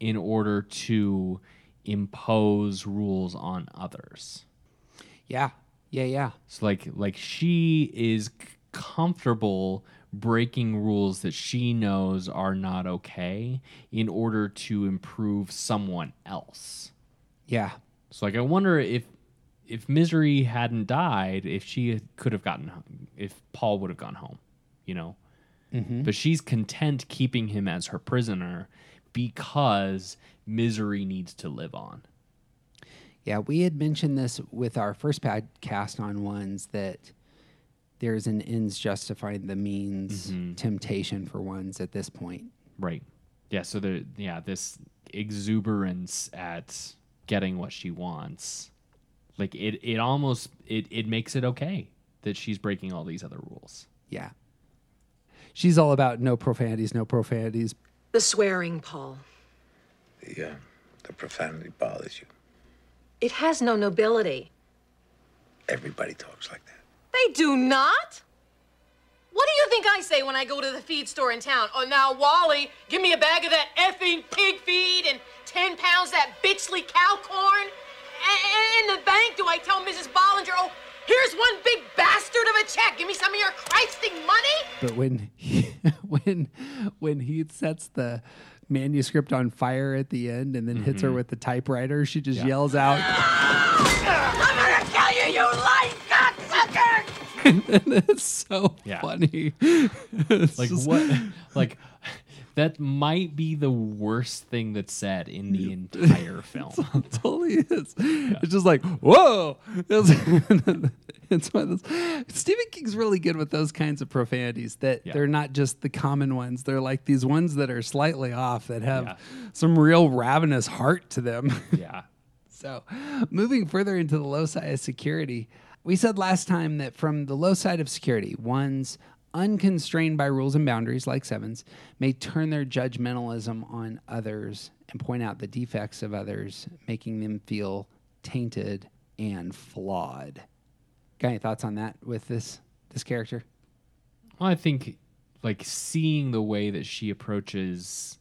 in order to impose rules on others. Yeah. Yeah, yeah. So like like she is comfortable breaking rules that she knows are not okay in order to improve someone else. Yeah. So like I wonder if if Misery hadn't died, if she could have gotten if Paul would have gone home, you know. Mm-hmm. But she's content keeping him as her prisoner because Misery needs to live on. Yeah, we had mentioned this with our first podcast on ones that there's an ends justifying the means mm-hmm. temptation for ones at this point. Right. Yeah. So the yeah this exuberance at getting what she wants, like it it almost it it makes it okay that she's breaking all these other rules. Yeah. She's all about no profanities, no profanities. The swearing, Paul. The, uh, the profanity bothers you. It has no nobility. Everybody talks like that. They do not. What do you think I say when I go to the feed store in town? Oh, now, Wally, give me a bag of that effing pig feed and 10 pounds of that bitchly cow corn. And in the bank, do I tell Mrs. Bollinger, oh, here's one big bastard of a check. Give me some of your Christing money? But when he, when when he sets the manuscript on fire at the end and then hits her mm-hmm. with the typewriter, she just yells out. I'm gonna kill you, you lying cocksucker! it's so Yeah. funny. It's Like just- what? like that might be the worst thing that's said in the entire film. It totally is. It's just like, whoa. It's, it's one of those. Stephen King's really good with those kinds of profanities that Yeah. they're not just the common ones. They're like these ones that are slightly off that have Yeah. some real ravenous heart to them. yeah. So, moving further into the low side of security, we said last time that from the low side of security, ones unconstrained by rules and boundaries like sevens may turn their judgmentalism on others and point out the defects of others, making them feel tainted and flawed. Got any thoughts on that with this this character? Well, I think like seeing the way that she approaches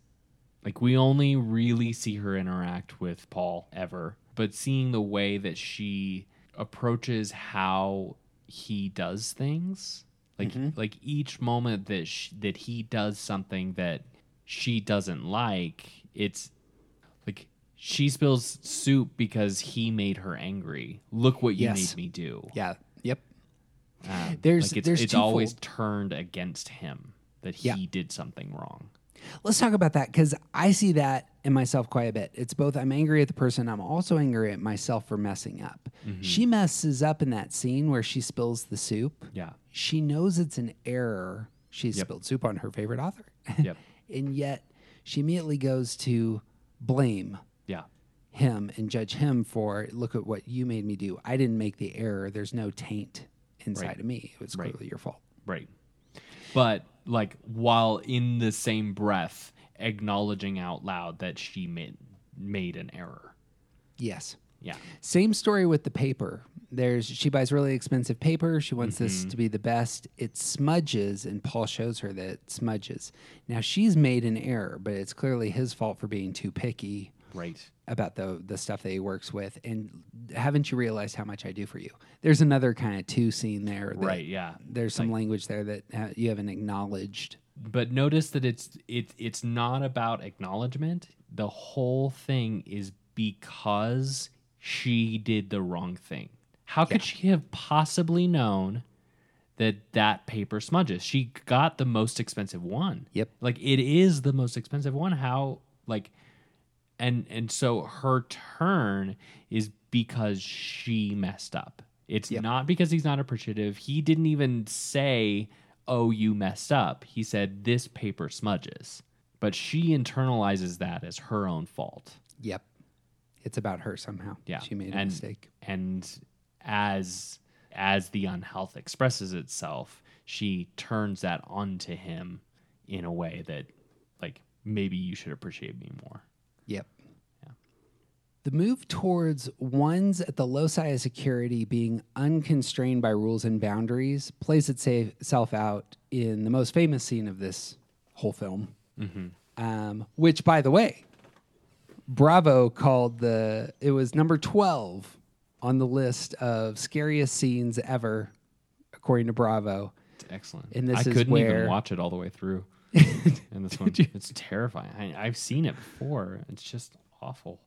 like we only really see her interact with Paul ever, but seeing the way that she approaches how he does things, like like each moment that sh- that he does something that she doesn't like, it's like she spills soup because he made her angry. Look what you Yes. made me do. Yeah. Yep. Um, There's- like it's, there's it's always turned against him that he Yeah. did something wrong. Let's talk about that because I see that in myself quite a bit. It's both I'm angry at the person, I'm also angry at myself for messing up. She messes up in that scene where she spills the soup. Yeah. She knows it's an error. She Yep. spilled soup on her favorite author. Yep. and yet she immediately goes to blame Yeah. him and judge him for look at what you made me do. I didn't make the error. There's no taint inside Right. of me. It was Right. clearly your fault. Right. But like while in the same breath acknowledging out loud that she made made an error. Yes. Yeah. Same story with the paper. There's she buys really expensive paper. She wants Mm-hmm. this to be the best. It smudges, and Paul shows her that it smudges. Now she's made an error, but it's clearly his fault for being too picky Right. about the the stuff that he works with. And haven't you realized how much I do for you? There's another kind of two scene there. that Right, yeah. There's some language there that ha- you haven't acknowledged. But notice that it's it it's not about acknowledgement. The whole thing is because she did the wrong thing. How could she have possibly known that that paper smudges? She got the most expensive one. Yep. Like it is the most expensive one. How like and and so her turn is because she messed up. It's Yep. not because he's not appreciative. He didn't even say, "Oh, you messed up." He said, "This paper smudges." But she internalizes that as her own fault. Yep. It's about her somehow. Yeah. She made a and, mistake. And as as the unhealth expresses itself, she turns that onto him in a way that like maybe you should appreciate me more. Yep. The move towards ones at the low side of security being unconstrained by rules and boundaries plays itself out in the most famous scene of this whole film. Um, which, by the way, Bravo called the it was number twelve on the list of scariest scenes ever, according to Bravo. It's excellent. And this I is couldn't where- even watch it all the way through. and this one, it's terrifying. I, I've seen it before. It's just awful.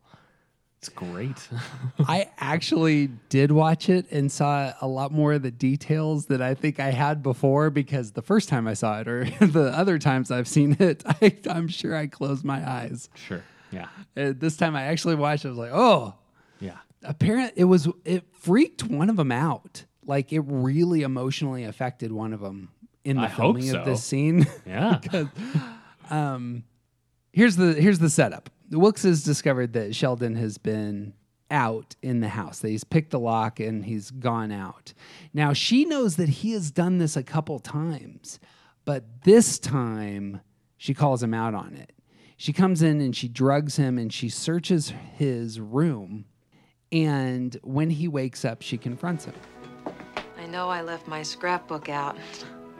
It's great. I actually did watch it and saw a lot more of the details that I think I had before because the first time I saw it or the other times I've seen it, I, I'm sure I closed my eyes. sure. Yeah. Uh, this time I actually watched it, I was like, oh, Yeah. apparent it was it freaked one of them out. Like it really emotionally affected one of them in the I filming of this scene. Yeah. Um here's the here's the setup. Wilkes has discovered that Sheldon has been out in the house. That he's picked the lock and he's gone out. Now she knows that he has done this a couple times, but this time she calls him out on it. She comes in and she drugs him and she searches his room. And when he wakes up, she confronts him. I know I left my scrapbook out.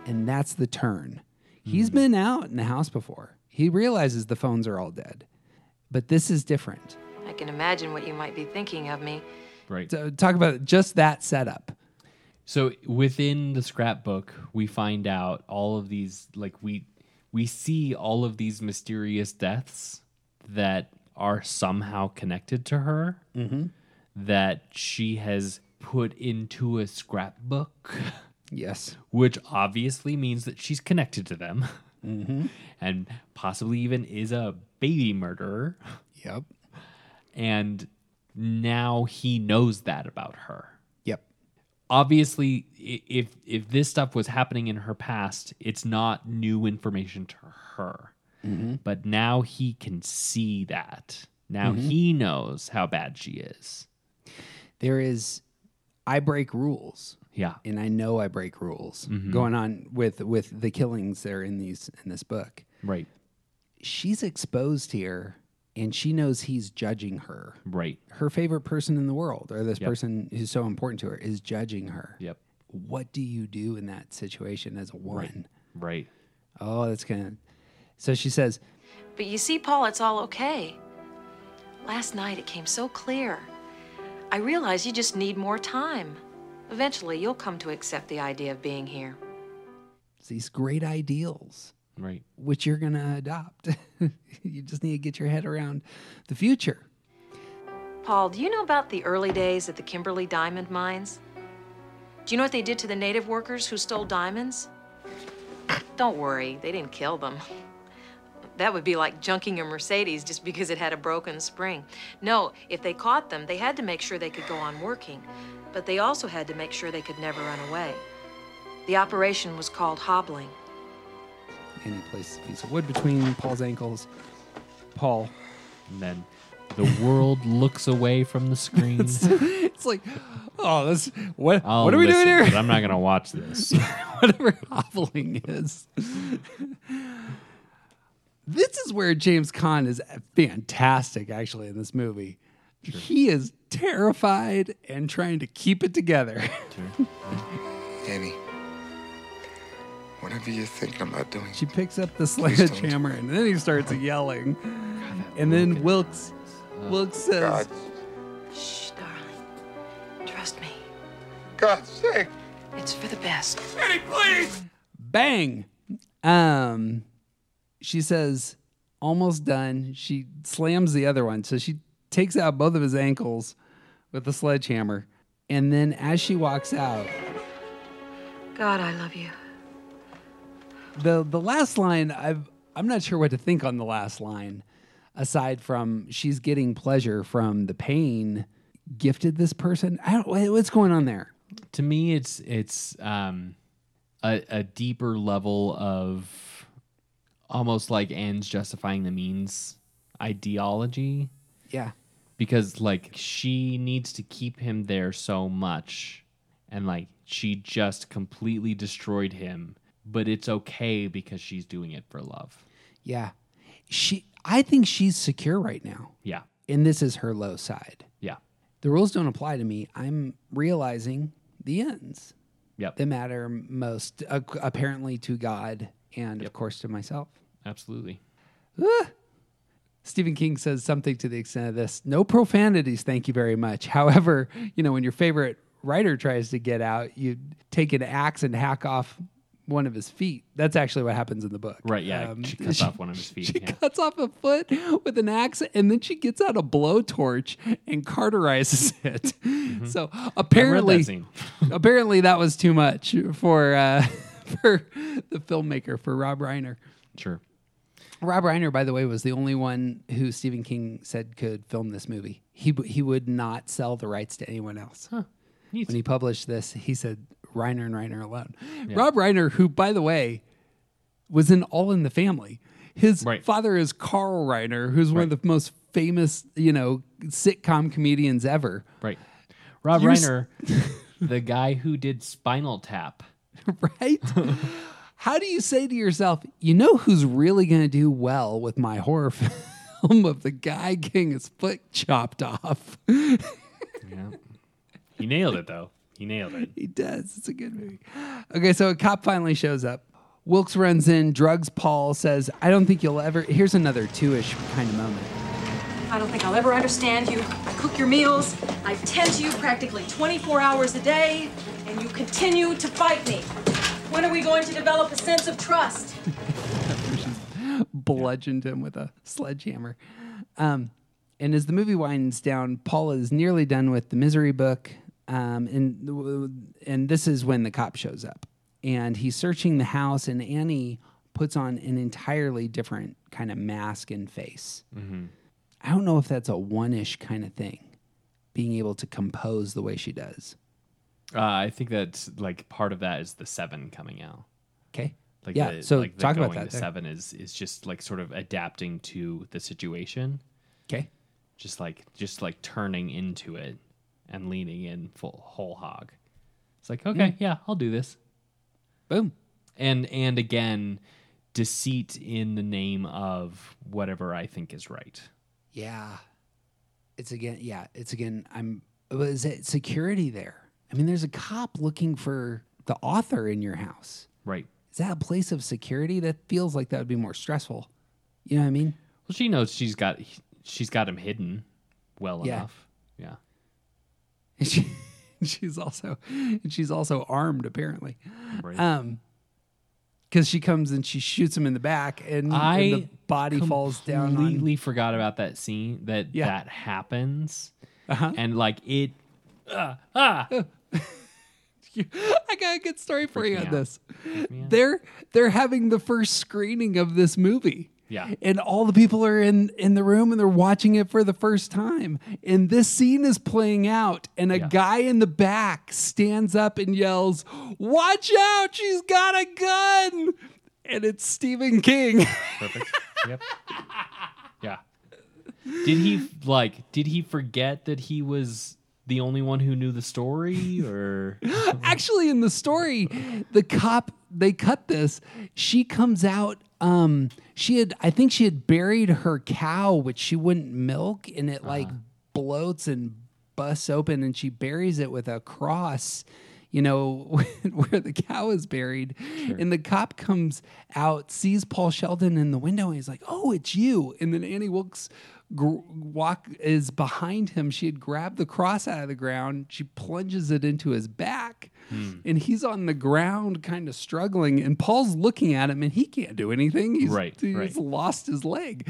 And that's the turn. He's hmm. been out in the house before. He realizes the phones are all dead. But this is different. I can imagine what you might be thinking of me. Right. So talk about just that setup. So within the scrapbook, we find out all of these like we we see all of these mysterious deaths that are somehow connected to her mm-hmm. that she has put into a scrapbook, Yes. which obviously means that she's connected to them mm-hmm. and possibly even is a baby murderer. Yep. And now he knows that about her. Obviously if if this stuff was happening in her past it's not new information to her. Mm-hmm. But now he can see that. Now mm-hmm. he knows how bad she is. There is I break rules. yeah. And I know I break rules mm-hmm. going on with with the killings that are in these in this book. right. She's exposed here and she knows he's judging her. right Her favorite person in the world, or this Yep. person who's so important to her, is judging her. yep What do you do in that situation as a woman? right Oh, that's gonna. So she says, But you see, Paul, it's all okay. Last night it came so clear. I realize you just need more time. Eventually, you'll come to accept the idea of being here. these great ideals, right which you're gonna adopt. you just need to get your head around the future. Paul, do you know about the early days at the Kimberley diamond mines? Do you know what they did to the native workers who stole diamonds? Don't worry, they didn't kill them. That would be like junking a Mercedes just because it had a broken spring. No, if they caught them, they had to make sure they could go on working, but they also had to make sure they could never run away. The operation was called hobbling. And he places a piece of wood between Paul's ankles. Paul. and then the world looks away from the screen It's like, oh, this what? I'll what are we doing here? but i'm not gonna watch this Whatever hobbling is. this is where James Caan is fantastic, actually, in this movie. He is terrified and trying to keep it together. Annie, whatever you're thinking about doing, She picks up the sledgehammer and then he starts yelling. And then Wilkes Wilkes says, God, Shh, darling. Trust me. God's sake, It's for the best. Annie, please. bang. Um, she says, almost done. She slams the other one. So she takes out both of his ankles with the sledgehammer. And then as she walks out, God, I love you. The the last line I've I'm not sure what to think on the last line aside from she's getting pleasure from the pain gifted this person. I don't what's going on there. to me it's it's um a, a deeper level of almost like ends justifying the means ideology Yeah. because like she needs to keep him there so much and like she just completely destroyed him but it's okay because she's doing it for love Yeah. She I think she's secure right now. yeah and this is her low side. Yeah. The rules don't apply to me. I'm realizing the ends Yep. that matter most, uh, apparently to God and of course to myself. Absolutely. Stephen King says something to the extent of this no profanities, thank you very much. However, you know, when your favorite writer tries to get out, you take an axe and hack off one of his feet. That's actually what happens in the book. Right. Yeah. Um, she cuts off one of his feet. She yeah. cuts off a foot with an axe and then she gets out a blowtorch and cauterizes it. So apparently, scene. apparently that was too much for uh, for the filmmaker for Rob Reiner. Sure. Rob Reiner, by the way, was the only one who Stephen King said could film this movie. He he would not sell the rights to anyone else. Neat. When he published this, he said Reiner and Reiner alone. Rob Reiner, who by the way was in All in the Family. His Right. father is Carl Reiner, who's one of the most famous, you know, sitcom comedians ever. Right. Rob You're s- Reiner, the guy who did Spinal Tap. right? How do you say to yourself, you know who's really going to do well with my horror film of the guy getting his foot chopped off? Yeah. he nailed it though. He nailed it. he does. It's a good movie. Okay, so a cop finally shows up. Wilkes runs in, drugs Paul, says, I don't think you'll ever. Here's another two ish kind of moment. I don't think I'll ever understand you. I cook your meals. I tend to you practically 24 hours a day, and you continue to fight me. When are we going to develop a sense of trust? bludgeoned him with a sledgehammer. Um, and as the movie winds down, Paul is nearly done with the misery book, um, and and this is when the cop shows up, and he's searching the house, and Annie puts on an entirely different kind of mask and face. I don't know if that's a one-ish kind of thing, being able to compose the way she does. Uh, I think that's like part of that is the seven coming out. Okay. Like yeah. the, so like the talk about that. seven is is just like sort of adapting to the situation, Okay. just like just like turning into it and leaning in full whole hog. It's like okay, Hmm. yeah, I'll do this. Boom. And and again, deceit in the name of whatever I think is right. Yeah. It's again, yeah, it's again, I'm, is it security there? I mean, there's a cop looking for the author in your house. Right. Is that a place of security? That feels like that would be more stressful. You know what I mean? Well, she knows she's got she's got him hidden well Yeah. enough. Yeah. And she, she's also, and she's also armed apparently. Right. Um, because she comes and she shoots him in the back, and, and I the body falls down. On, Completely forgot about that scene that Yeah. that happens, Uh-huh. and like it. Uh, ah, I got a good story for you on out. this. They're they're having the first screening of this movie. Yeah. And all the people are in in the room and they're watching it for the first time. And this scene is playing out and a Yeah. guy in the back stands up and yells, "Watch out, she's got a gun." And it's Stephen King. perfect. yep. Yeah. Did he like? Did he forget that he was the only one who knew the story, or Actually, in the story, the cop they cut this. She comes out. Um, she had, I think, she had buried her cow, which she wouldn't milk, and it like bloats and busts open, and she buries it with a cross. You know where the cow is buried, and the cop comes out, sees Paul Sheldon in the window, and he's like, "Oh, it's you!" And then Annie Wilkes gr- walk is behind him. She had grabbed the cross out of the ground. She plunges it into his back, hmm. and he's on the ground, kind of struggling. And Paul's looking at him, and he can't do anything. He's, Right, he's right. lost his leg.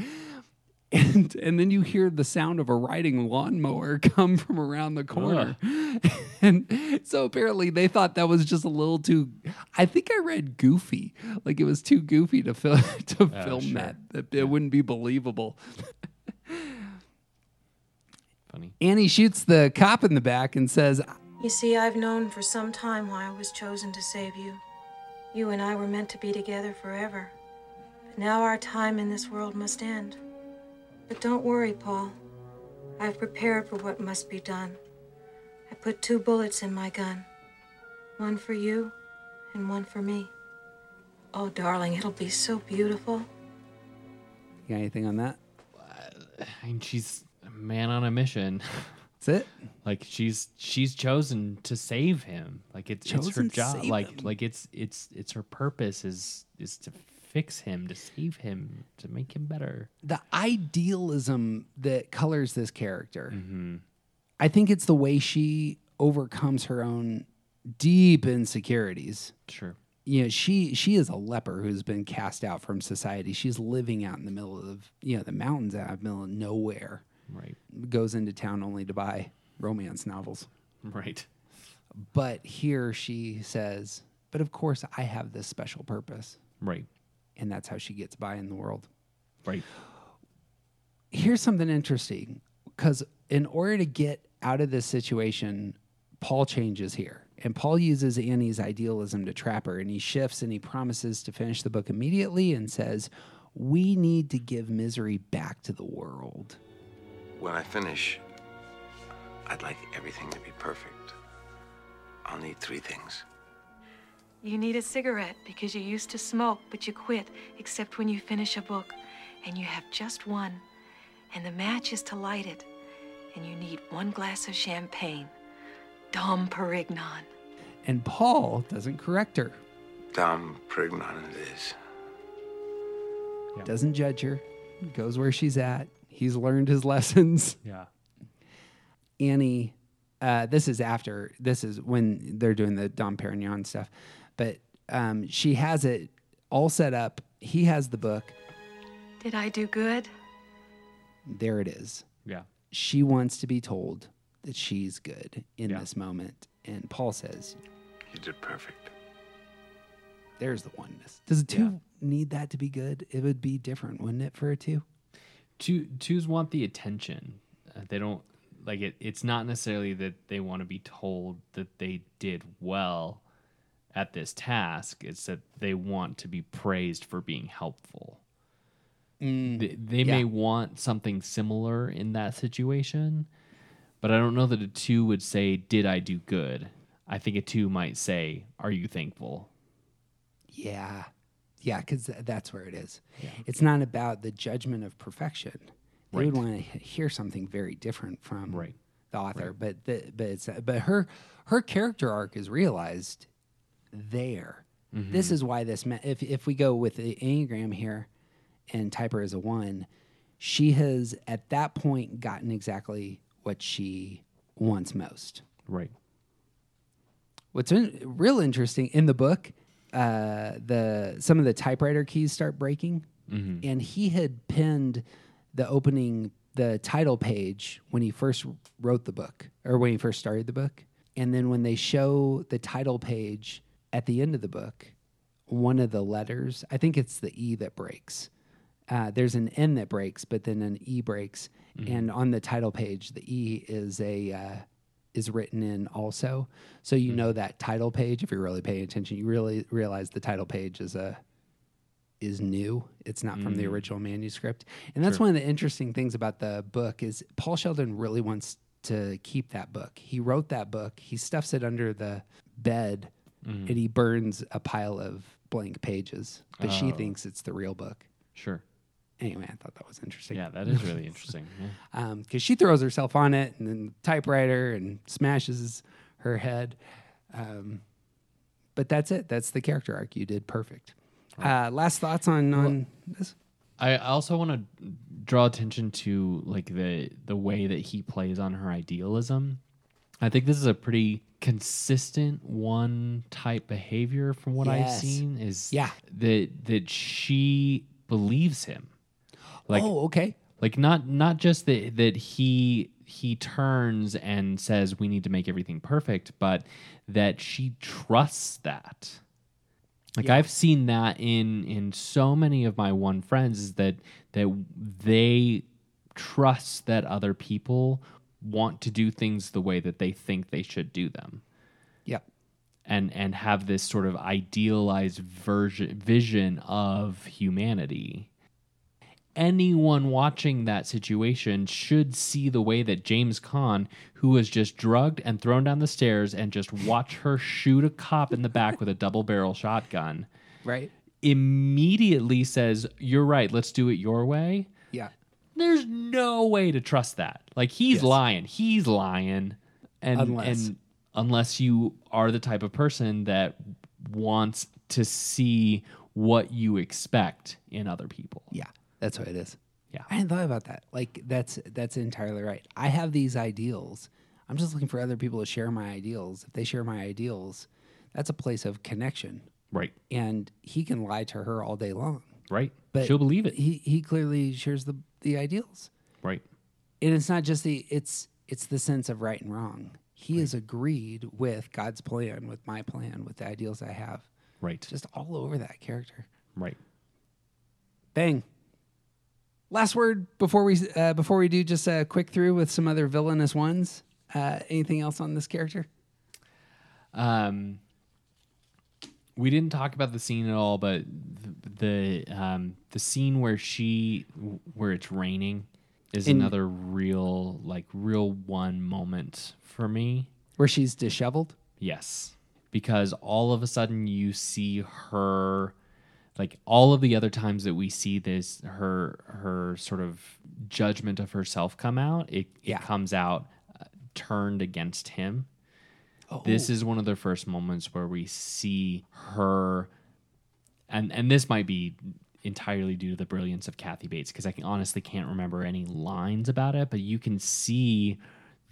And and then you hear the sound of a riding lawnmower come from around the corner. and so apparently they thought that was just a little too I think I read goofy. Like it was too goofy to film to film sure. that. That it wouldn't be believable. Funny? Annie shoots the cop in the back and says, You see, I've known for some time why I was chosen to save you. You and I were meant to be together forever. But now our time in this world must end. But don't worry, Paul. I've prepared for what must be done. I put two bullets in my gun one for you and one for me. Oh, darling, it'll be so beautiful. You got anything on that? I mean, she's man on a mission. That's it. like she's she's chosen to save him. Like it's it's her job. Like him. like it's it's it's her purpose is is to fix him, to save him, to make him better. The idealism that colors this character. Mm-hmm. I think it's the way she overcomes her own deep insecurities. Sure. You know, she she is a leper who's been cast out from society. She's living out in the middle of you know the mountains out in the middle of nowhere. Right. Goes into town only to buy romance novels. Right. But here she says, "But of course, I have this special purpose." Right. And that's how she gets by in the world. Right. here's something interesting because in order to get out of this situation, Paul changes here. And Paul uses Annie's idealism to trap her, and he shifts and he promises to finish the book immediately and says, We need to give misery back to the world. When I finish, I'd like everything to be perfect. I'll need three things. You need a cigarette because you used to smoke, but you quit, except when you finish a book. And you have just one. And the match is to light it. And you need one glass of champagne. Dom Perignon. And Paul doesn't correct her, Dom Perignon it is. doesn't judge her, goes where she's at. He's learned his lessons. Yeah. Annie, uh, this is after, this is when they're doing the Dom Perignon stuff, but um, she has it all set up. He has the book. Did I do good? There it is. Yeah. She wants to be told that she's good in Yeah. this moment. And Paul says, You did perfect. there's the oneness. Does a two need that to be good? It would be different, wouldn't it, for a two? Two twos want the attention. Uh, they don't like it. It's not necessarily that they want to be told that they did well at this task. It's that they want to be praised for being helpful. They, they may want something similar in that situation, but I don't know that a two would say, "Did I do good?" I think a two might say, "Are you thankful?" Yeah. Yeah, because that's where it is. It's not about the judgment of perfection. They would want to hear something very different from Right. the author, but the, but it's but her her character arc is realized there. Mm-hmm. This is why this ma- if if we go with the enneagram here and type her as a one, she has at that point gotten exactly what she wants most. Right. What's in, real interesting in the book, uh, the some of the typewriter keys start breaking, and he had pinned the opening, the title page when he first wrote the book, or when he first started the book, and then when they show the title page at the end of the book, one of the letters, I think it's the E that breaks. Uh, there's an N that breaks, but then an E breaks, and on the title page, the E is a uh, is written in also. So you hmm. know that title page. If you're really paying attention, you really realize the title page is a is new. It's not from the hmm. original manuscript, and that's one of the interesting things about the book is Paul Sheldon really wants to keep that book. He wrote that book. He stuffs it under the bed, hmm. and he burns a pile of blank pages. But she oh. thinks it's the real book. Sure. Anyway, I thought that was interesting. Yeah, that is really interesting. Yeah. because Um, she throws herself on it and then typewriter and smashes her head. Um, but that's it. That's the character arc. You did perfect. Uh, last thoughts on on this? I also want to draw attention to like the the way that he plays on her idealism. I think this is a pretty consistent one type behavior from what I've seen is Yeah. that that she believes him. Like oh, okay. like not not just that that he he turns and says we need to make everything perfect, but that she trusts that. Like I've seen that in in so many of my one friends is that that they trust that other people want to do things the way that they think they should do them Yep. and and have this sort of idealized version vision of humanity anyone watching that situation should see the way that James Caan who was just drugged and thrown down the stairs and just watch her shoot a cop in the back with a double barrel shotgun Right. immediately says you're right let's do it your way Yeah. there's no way to trust that. Like he's Yes. lying. He's lying. And Unless. and unless you are the type of person that wants to see what you expect in other people. Yeah, that's what it is. Yeah. I hadn't thought about that. Like that's that's entirely right. I have these ideals. I'm just looking for other people to share my ideals. If they share my ideals, that's a place of connection. Right. And he can lie to her all day long. Right. But She'll believe it. He he clearly shares the the ideals. Right. And it's not just the it's it's the sense of right and wrong. He has agreed with God's plan, with my plan, with the ideals I have. Right. Just all over that character. Right. Bang. Last word before we uh, before we do just a quick through with some other villainous ones. Uh, anything else on this character? Um, we didn't talk about the scene at all, but the the, um, the scene where she where it's raining is In- another real like real one moment for me. Where she's disheveled. Yes, because all of a sudden you see her like all of the other times that we see this her her sort of judgment of herself come out it, it Yeah. comes out uh, turned against him Oh. this is one of the first moments where we see her and and this might be entirely due to the brilliance of Kathy Bates because I can, honestly can't remember any lines about it but you can see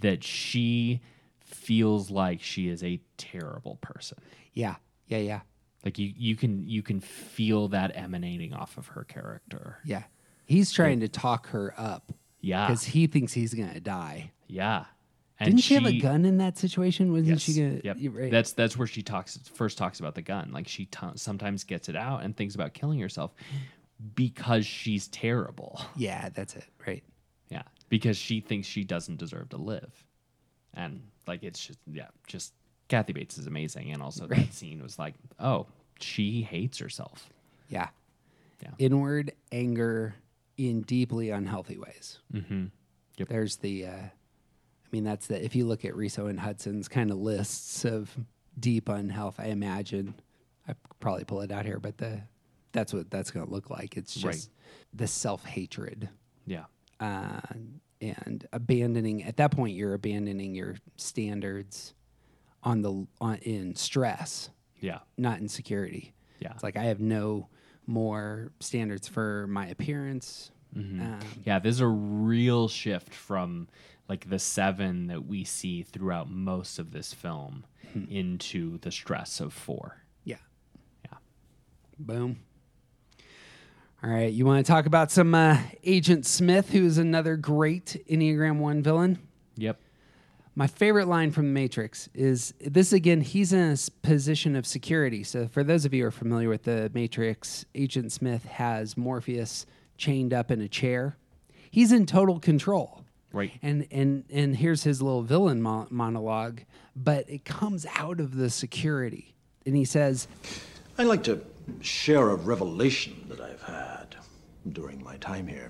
that she feels like she is a terrible person Yeah, yeah, yeah, like you you can you can feel that emanating off of her character yeah. He's trying to talk her up yeah because he thinks he's gonna die. yeah and Didn't she, have a gun in that situation? Wasn't Yes. she gonna? Yep. right. That's that's where she talks first talks about the gun. Like she t- sometimes gets it out and thinks about killing herself because she's terrible. yeah, that's it. Right. Yeah, because she thinks she doesn't deserve to live, and like it's just yeah, just Kathy Bates is amazing, and also that scene was like, oh, she hates herself. Yeah. Yeah. Inward anger in deeply unhealthy ways. Mm-hmm. Yep. There's the. Uh, I mean, that's the. If you look at Riso and Hudson's kind of lists of deep unhealth, I imagine I probably pull it out here, but the that's what that's going to look like. It's just Right. the self hatred. Yeah. uh, and abandoning at that point you're abandoning your standards on the on in stress Yeah. not in security Yeah. it's like i have no more standards for my appearance Mhm. um, Yeah, there's a real shift from like the seven that we see throughout most of this film into the stress of four. yeah Yeah. boom all right you want to talk about some uh, agent smith who's another great enneagram 1 villain Yep. My favorite line from The Matrix is this again, he's in a position of security. So, for those of you who are familiar with The Matrix, Agent Smith has Morpheus chained up in a chair. He's in total control. Right. And, and, and here's his little villain mo- monologue, but it comes out of the security. And he says, I'd like to share a revelation that I've had during my time here.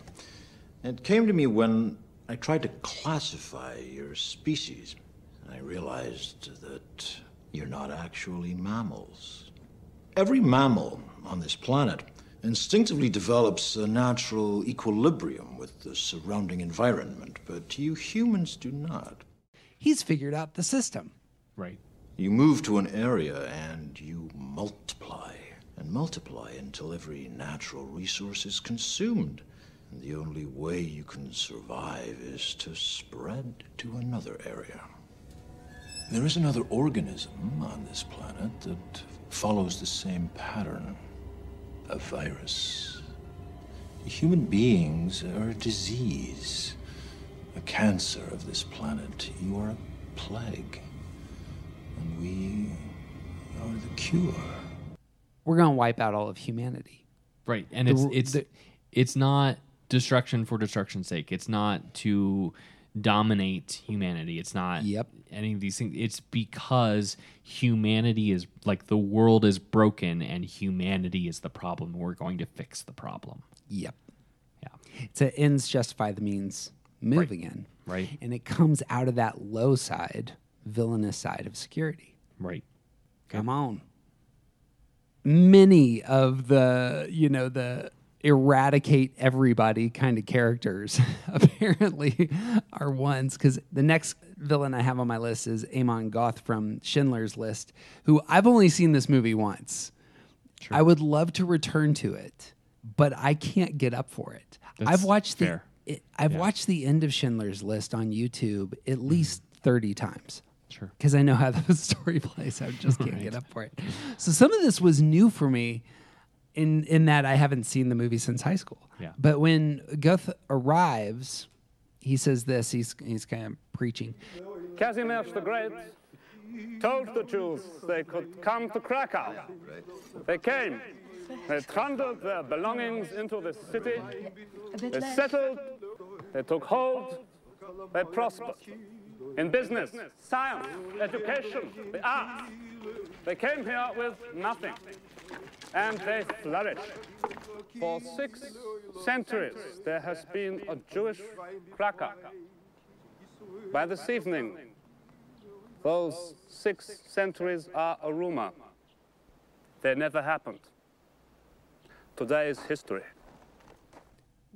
It came to me when I tried to classify your species. And I realized that you're not actually mammals. Every mammal on this planet instinctively develops a natural equilibrium with the surrounding environment, but you humans do not. he's figured out the system. Right. You move to an area and you multiply and multiply until every natural resource is consumed. And the only way you can survive is to spread to another area. There is another organism on this planet that follows the same pattern a virus. Human beings are a disease, a cancer of this planet. You are a plague. And we are the cure. We're going to wipe out all of humanity. Right. And The it's, it's, the, it's not destruction for destruction's sake. It's not to dominate humanity. It's not Yep. any of these things. It's because humanity is like the world is broken and humanity is the problem. We're going to fix the problem. Yep. Yeah. It's a ends justify the means move again. Right. And it comes out of that low side, villainous side of security. Right. Come on. Many of the, you know, the eradicate everybody kind of characters apparently are ones because the next villain I have on my list is Amon Goth from Schindler's List, who I've only seen this movie once. I would love to return to it, but I can't get up for it. That's I've watched fair. the it, I've watched the end of Schindler's List on YouTube at mm-hmm. least 30 times. Sure. Because I know how the story plays. I just can't get up for it. So some of this was new for me in in that I haven't seen the movie since high school. Yeah. But when Goth arrives, he says this, he's he's kind of preaching. Casimir the Great told the Jews they could come to Krakow. They came. They trundled their belongings into the city. They settled. They took hold. They prospered. In business, science, education, the arts. They came here with nothing. And they flourished. For six centuries, there has been a Jewish Krakow. By this evening, those six centuries are a rumor. They never happened. Today is history.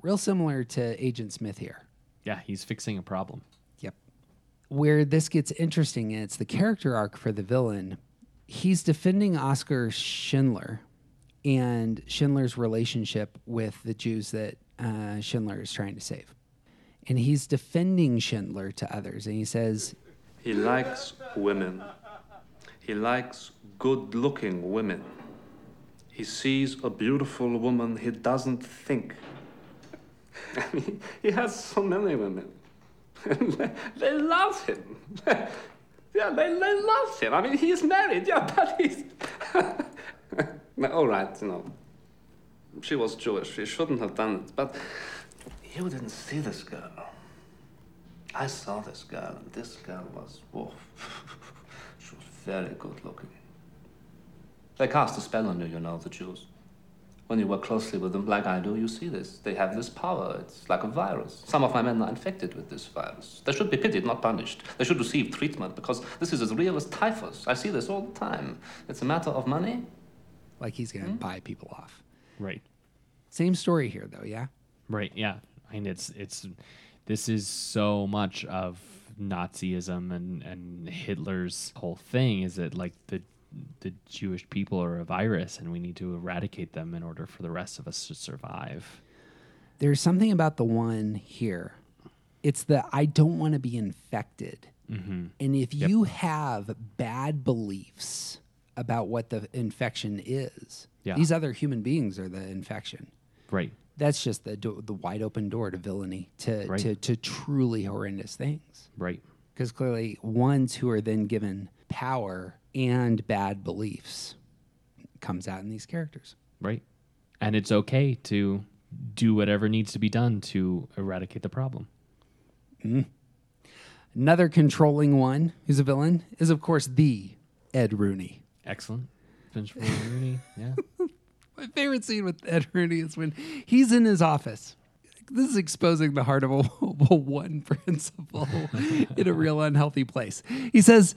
Real similar to Agent Smith here. Yeah, he's fixing a problem. Yep. Where this gets interesting, it's the character arc for the villain. He's defending Oskar Schindler and Schindler's relationship with the Jews that uh, Schindler is trying to save. And he's defending Schindler to others. And he says, He likes women. He likes good looking women. He sees a beautiful woman, he doesn't think. He has so many women. they, they love him. yeah, they, they love him. I mean, he's married, yeah, but he's. All right, you know. She was Jewish. She shouldn't have done it. But you didn't see this girl. I saw this girl, and this girl was, whoa, she was very good looking. They cast a spell on you, you know, the Jews. When you work closely with them, like I do, you see this. They have this power. It's like a virus. Some of my men are infected with this virus. They should be pitied, not punished. They should receive treatment because this is as real as typhus. I see this all the time. It's a matter of money. Like he's going to buy people off. Right. Same story here, though, yeah? Right. Yeah. I mean, it's it's this is so much of Nazism and and Hitler's whole thing is that like the the Jewish people are a virus and we need to eradicate them in order for the rest of us to survive. There's something about the one here. It's the I don't want to be infected. Mhm. And if Yep. you have bad beliefs about what the infection is, Yeah. these other human beings are the infection. Right. That's just the do- the wide open door to villainy, to Right. to, to truly horrendous things. Right. Because clearly, ones who are then given power and bad beliefs comes out in these characters. Right. And it's okay to do whatever needs to be done to eradicate the problem. Mm. Another controlling one who's a villain is, of course, the Ed Rooney. Excellent. Vince Rooney. Yeah. My favorite scene with Ed Rooney is when he's in his office. This is exposing the heart of a, a one principle in a real unhealthy place. He says,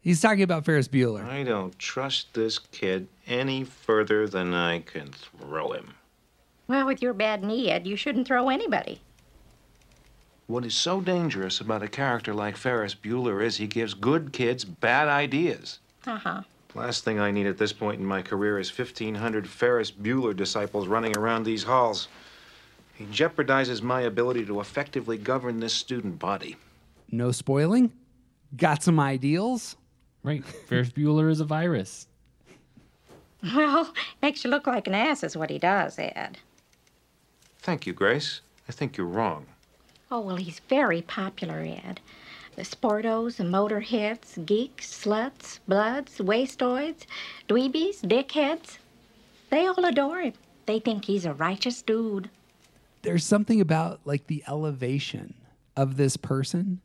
he's talking about Ferris Bueller. I don't trust this kid any further than I can throw him. Well, with your bad knee, Ed, you shouldn't throw anybody. What is so dangerous about a character like Ferris Bueller is he gives good kids bad ideas. Uh huh. Last thing I need at this point in my career is 1,500 Ferris Bueller disciples running around these halls. He jeopardizes my ability to effectively govern this student body. No spoiling. Got some ideals. Right. Ferris Bueller is a virus. Well, makes you look like an ass, is what he does, Ed. Thank you, Grace. I think you're wrong. Oh, well, he's very popular, Ed. The sportos, the motorheads, geeks, sluts, bloods, wastoids, dweebies, dickheads. They all adore him. They think he's a righteous dude. There's something about like the elevation of this person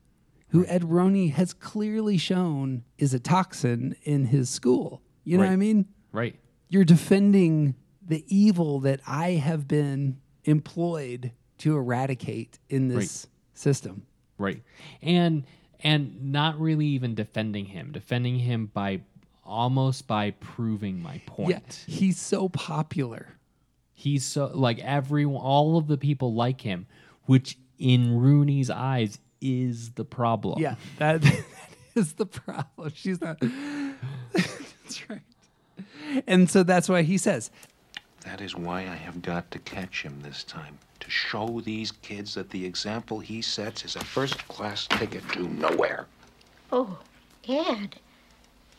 who Ed Rooney has clearly shown is a toxin in his school. You know what I mean? Right. You're defending the evil that I have been employed to eradicate in this system. Right. And and not really even defending him, defending him by almost by proving my point. Yeah, he's so popular He's so like everyone, all of the people like him, which in Rooney's eyes is the problem. Yeah, that, that is the problem. She's not. that's right. And so that's why he says, That is why I have got to catch him this time. To show these kids that the example he sets is a first class ticket to nowhere. Oh, Ed,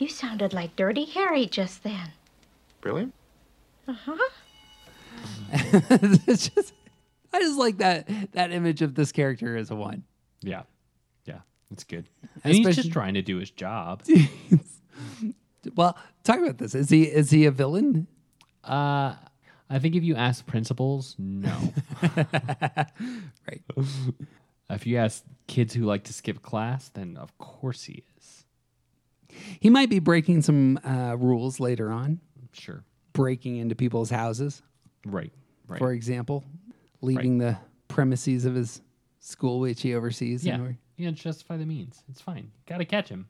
you sounded like Dirty Harry just then. Really? Uh huh. it's just, I just like that that image of this character as a one. Yeah. Yeah. It's good. And he's just trying to do his job. Well, talk about this. Is he is he a villain? Uh I think if you ask principals, no. right. If you ask kids who like to skip class, then of course he is. He might be breaking some uh, rules later on. Sure. Breaking into people's houses, Right. Right. for example, leaving the premises of his school, which he oversees. yeah. and- Yeah, justify the means. It's fine. Got to catch him.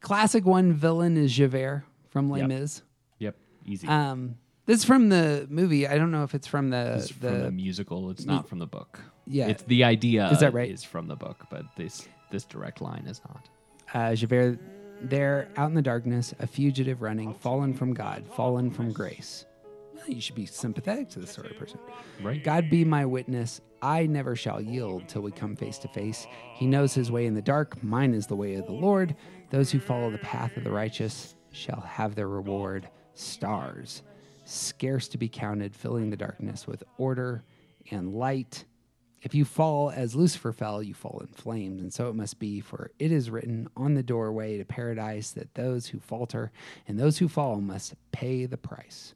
Classic one villain is Javert from Les Yep. Mis. Yep. Easy. Um, this is from the movie. I don't know if it's from the It's from the musical. It's not from the book. Yeah. It's the idea Is that right? is from the book, but this this direct line is not. uh, Javert there out in the darkness, a fugitive running, fallen from God, fallen from grace. Well, You should be sympathetic to this sort of person. Right. God be my witness, I never shall yield till we come face to face. He knows his way in the dark, mine is the way of the Lord. Those who follow the path of the righteous shall have their reward. Stars, scarce to be counted, filling the darkness with order and light. If you fall as Lucifer fell, you fall in flames. And so it must be, for it is written on the doorway to paradise that those who falter and those who fall must pay the price.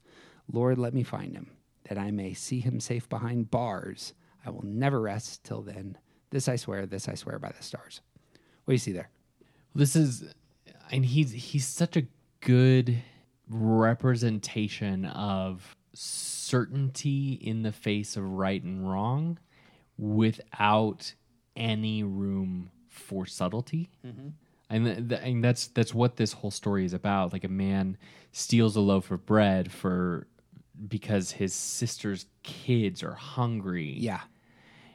Lord, let me find him, that I may see him safe behind bars. I will never rest till then. This I swear, this I swear by the stars. What do you see there? This is, and he's he's such a good representation of certainty in the face of right and wrong, without any room for subtlety. Mm-hmm. And, th- th- and that's that's what this whole story is about. Like a man steals a loaf of bread for because his sister's kids are hungry. Yeah.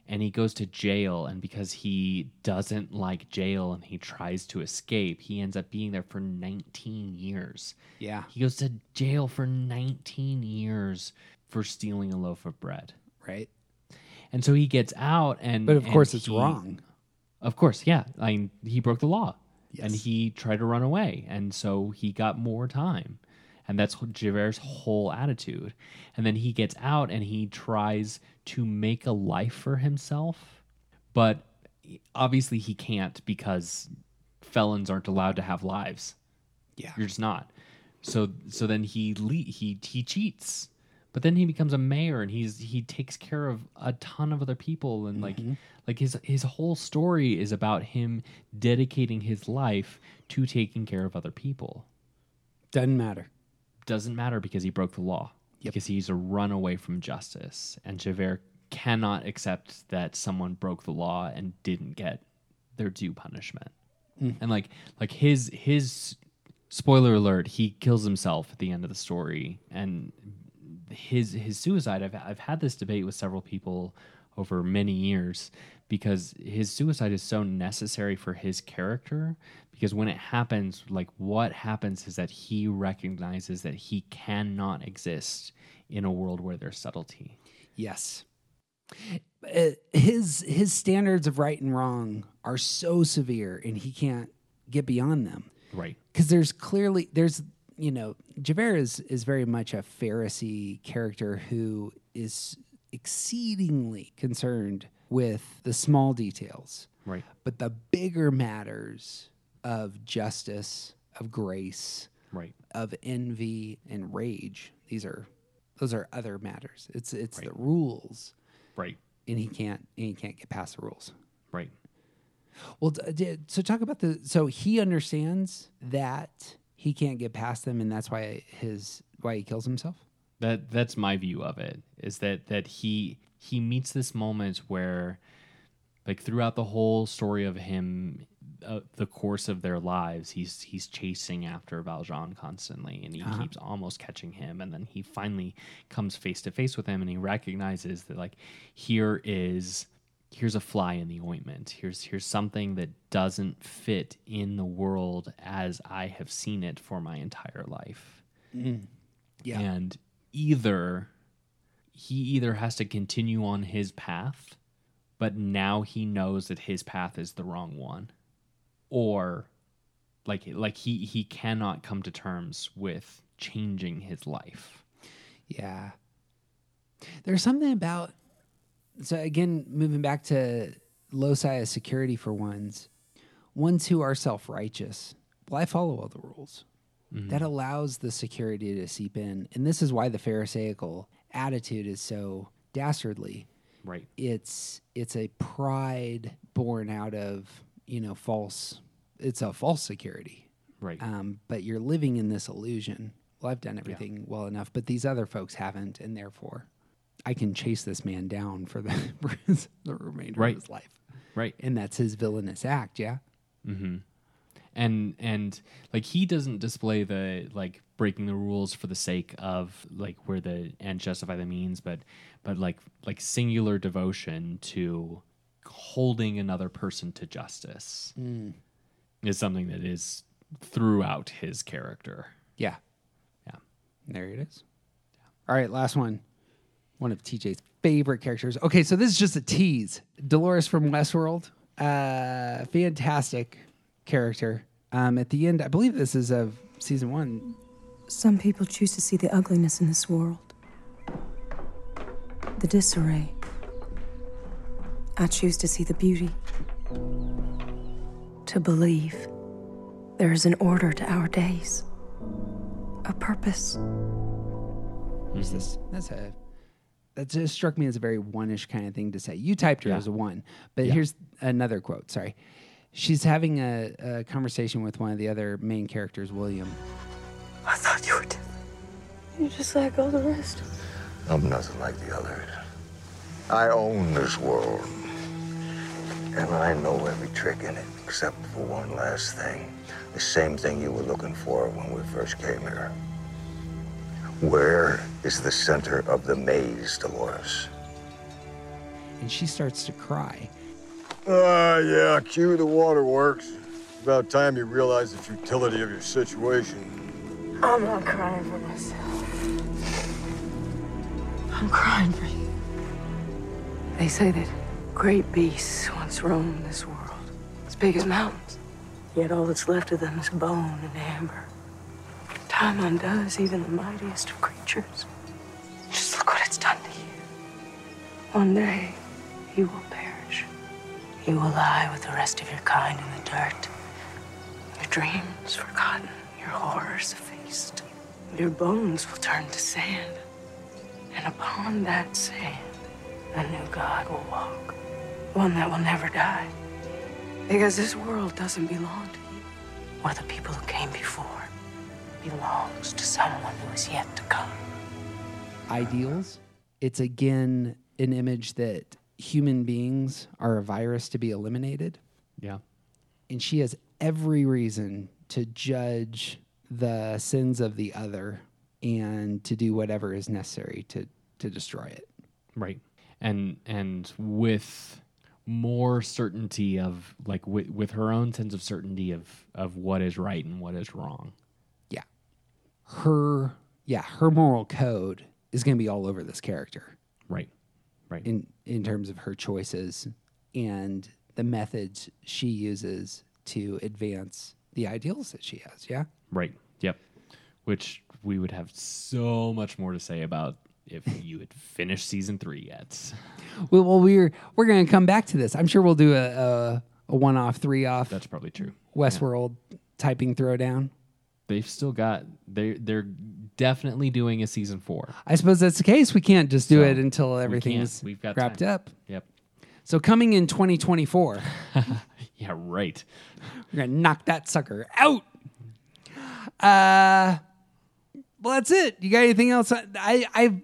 And he goes to jail and because he doesn't like jail and he tries to escape, he ends up being there for 19 years. Yeah. He goes to jail for 19 years for stealing a loaf of bread. Right. And so he gets out and But of and course it's he- wrong. Of course, yeah. I mean, he broke the law. And he tried to run away. And so he got more time. And that's Javert's whole attitude. And then he gets out and he tries to make a life for himself. But obviously he can't because felons aren't allowed to have lives. Yeah. You're just not. So so then he le- he he cheats. But then he becomes a mayor and he's he takes care of a ton of other people and like mm-hmm. like his his whole story is about him dedicating his life to taking care of other people. Doesn't matter. Doesn't matter because he broke the law. Because he's a runaway from justice. And Javert cannot accept that someone broke the law and didn't get their due punishment. Mm. And like like his his spoiler alert, he kills himself at the end of the story and his his suicide I've I've had this debate with several people over many years because his suicide is so necessary for his character because when it happens like what happens is that he recognizes that he cannot exist in a world where there's subtlety. Yes. Uh, his his standards of right and wrong are so severe and he can't get beyond them. Right. Cuz there's clearly there's you know Javert is is very much a Pharisee character who is exceedingly concerned with the small details. Right. But the bigger matters of justice, of grace, Right. of envy and rage. These are those are other matters. It's it's the rules. Right. And he can't and he can't get past the rules. Right. Well, d- d- so talk about the so he understands that he can't get past them and that's why his why he kills himself. That that's my view of it. Is that that he he meets this moment where, like throughout the whole story of him, uh, the course of their lives, he's he's chasing after Valjean constantly, and he Uh-huh. keeps almost catching him, and then he finally comes face to face with him, and he recognizes that like here is here's a fly in the ointment. Here's here's something that doesn't fit in the world as I have seen it for my entire life. Mm. Yeah. And either he either has to continue on his path, but now he knows that his path is the wrong one, or like like he he cannot come to terms with changing his life. Yeah. There's something about so again, moving back to loci of security for ones, ones who are self righteous. Well, I follow all the rules. Mhm. That allows the security to seep in. And this is why the Pharisaical attitude is so dastardly. Right. It's it's a pride born out of, you know, false it's a false security. Right. Um, but you're living in this illusion. Well, I've done everything well enough, but these other folks haven't, and therefore I can chase this man down for the, for his- the remainder Right. of his life. Right. And that's his villainous act, yeah? Mm-hmm. And and like he doesn't display the like breaking the rules for the sake of like where the ends justify the means, but but like like singular devotion to holding another person to justice Mm. Is something that is throughout his character. Yeah. Yeah. There it is. All right, last one. One of TJ's favorite characters. Okay, so this is just a tease. Dolores from Westworld. Uh fantastic character. Um at the end, I believe this is of season one. Some people choose to see the ugliness in this world, the disarray. I choose to see the beauty, to believe there is an order to our days, a purpose. What's this? That's a that just struck me as a very one-ish kind of thing to say. You typed her Yeah. as a one, but Yeah. here's another quote. Sorry, she's having a, a conversation with one of the other main characters, William. I thought you were dead. You're just like all the rest. I'm nothing like the others. I own this world. And I know every trick in it, except for one last thing. The same thing you were looking for when we first came here. Where is the center of the maze, Dolores? and she starts to cry. Ah, yeah, cue the waterworks. About time you realize the futility of your situation. I'm not crying for myself. I'm crying for you. They say that great beasts once roamed this world, as big as mountains. Yet all that's left of them is bone and amber. Time undoes even the mightiest of creatures. Just look what it's done to you. One day, you will perish. You will lie with the rest of your kind in the dirt. Your dreams forgotten, your horrors effaced. Your bones will turn to sand. And upon that sand, a new God will walk. One that will never die. Because this world doesn't belong to you or the people who came before. It belongs to someone who is yet to come. Ideals. It's again an image that human beings are a virus to be eliminated. Yeah. and she has every reason to judge the sins of the other and to do whatever is necessary to to destroy it. Right. And and with more certainty of like with, with her own sense of certainty of of what is right and what is wrong. Yeah. Her yeah, her moral code is going to be all over this character. Right. Right. In in terms of her choices and the methods she uses to advance the ideals that she has, yeah? Right. Yep. Which we would have so much more to say about if you had finished season three yet. Well, well we're we're going to come back to this. I'm sure we'll do a a, a one off, three off. That's probably true. Westworld typing throwdown. They've still got they they're definitely doing a season four. I suppose that's the case. We can't just do So, it until everything's We've got wrapped time. up. Yep. So coming in 2024, Yeah, right. we're gonna knock that sucker out. Uh, well, that's it. You got anything else? I I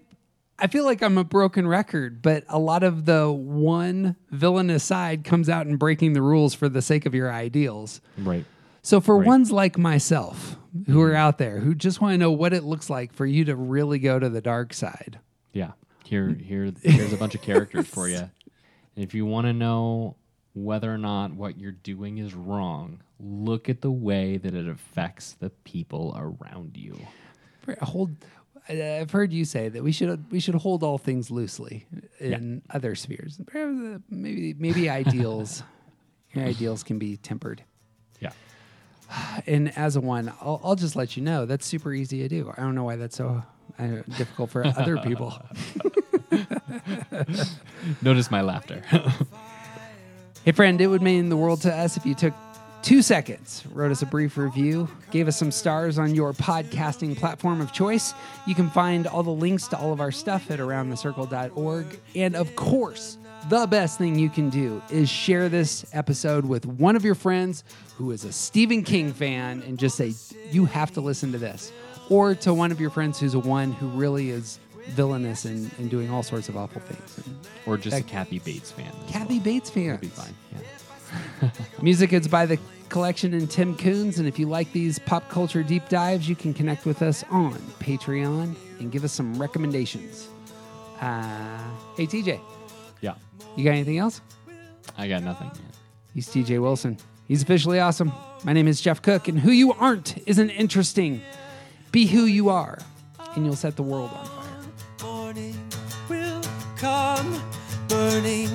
I feel like I'm a broken record, but a lot of the one villainous side comes out in breaking the rules for the sake of your ideals. Right. So for Right. ones like myself who are mm-hmm. out there who just want to know what it looks like for you to really go to the dark side. Yeah. Here, here, here's a bunch of characters for you. If you want to know whether or not what you're doing is wrong, look at the way that it affects the people around you. Hold. I've heard you say that we should we should hold all things loosely in other spheres. Uh, Maybe maybe ideals, your ideals can be tempered. Yeah. And as a one, I'll, I'll just let you know that's super easy to do. I don't know why that's so uh, difficult for other people. Notice my laughter. Hey, friend, it would mean the world to us if you took two seconds, wrote us a brief review, gave us some stars on your podcasting platform of choice. You can find all the links to all of our stuff at aroundthecircle.org. And of course, the best thing you can do is share this episode with one of your friends who is a Stephen King fan and just say, you have to listen to this. Or to one of your friends who's a one who really is villainous and, and doing all sorts of awful things. And or just a Kathy Bates fan. Kathy Bates fans. Be fine. Yeah. Music is by the collection and Tim Coons. And if you like these pop culture deep dives, you can connect with us on Patreon and give us some recommendations. Uh, hey, TJ, Yeah. you got anything else? I got nothing. He's TJ Wilson. He's officially awesome. My name is Jeff Cook, and who you aren't isn't interesting. Be who you are, and you'll set the world on fire. morning will come burning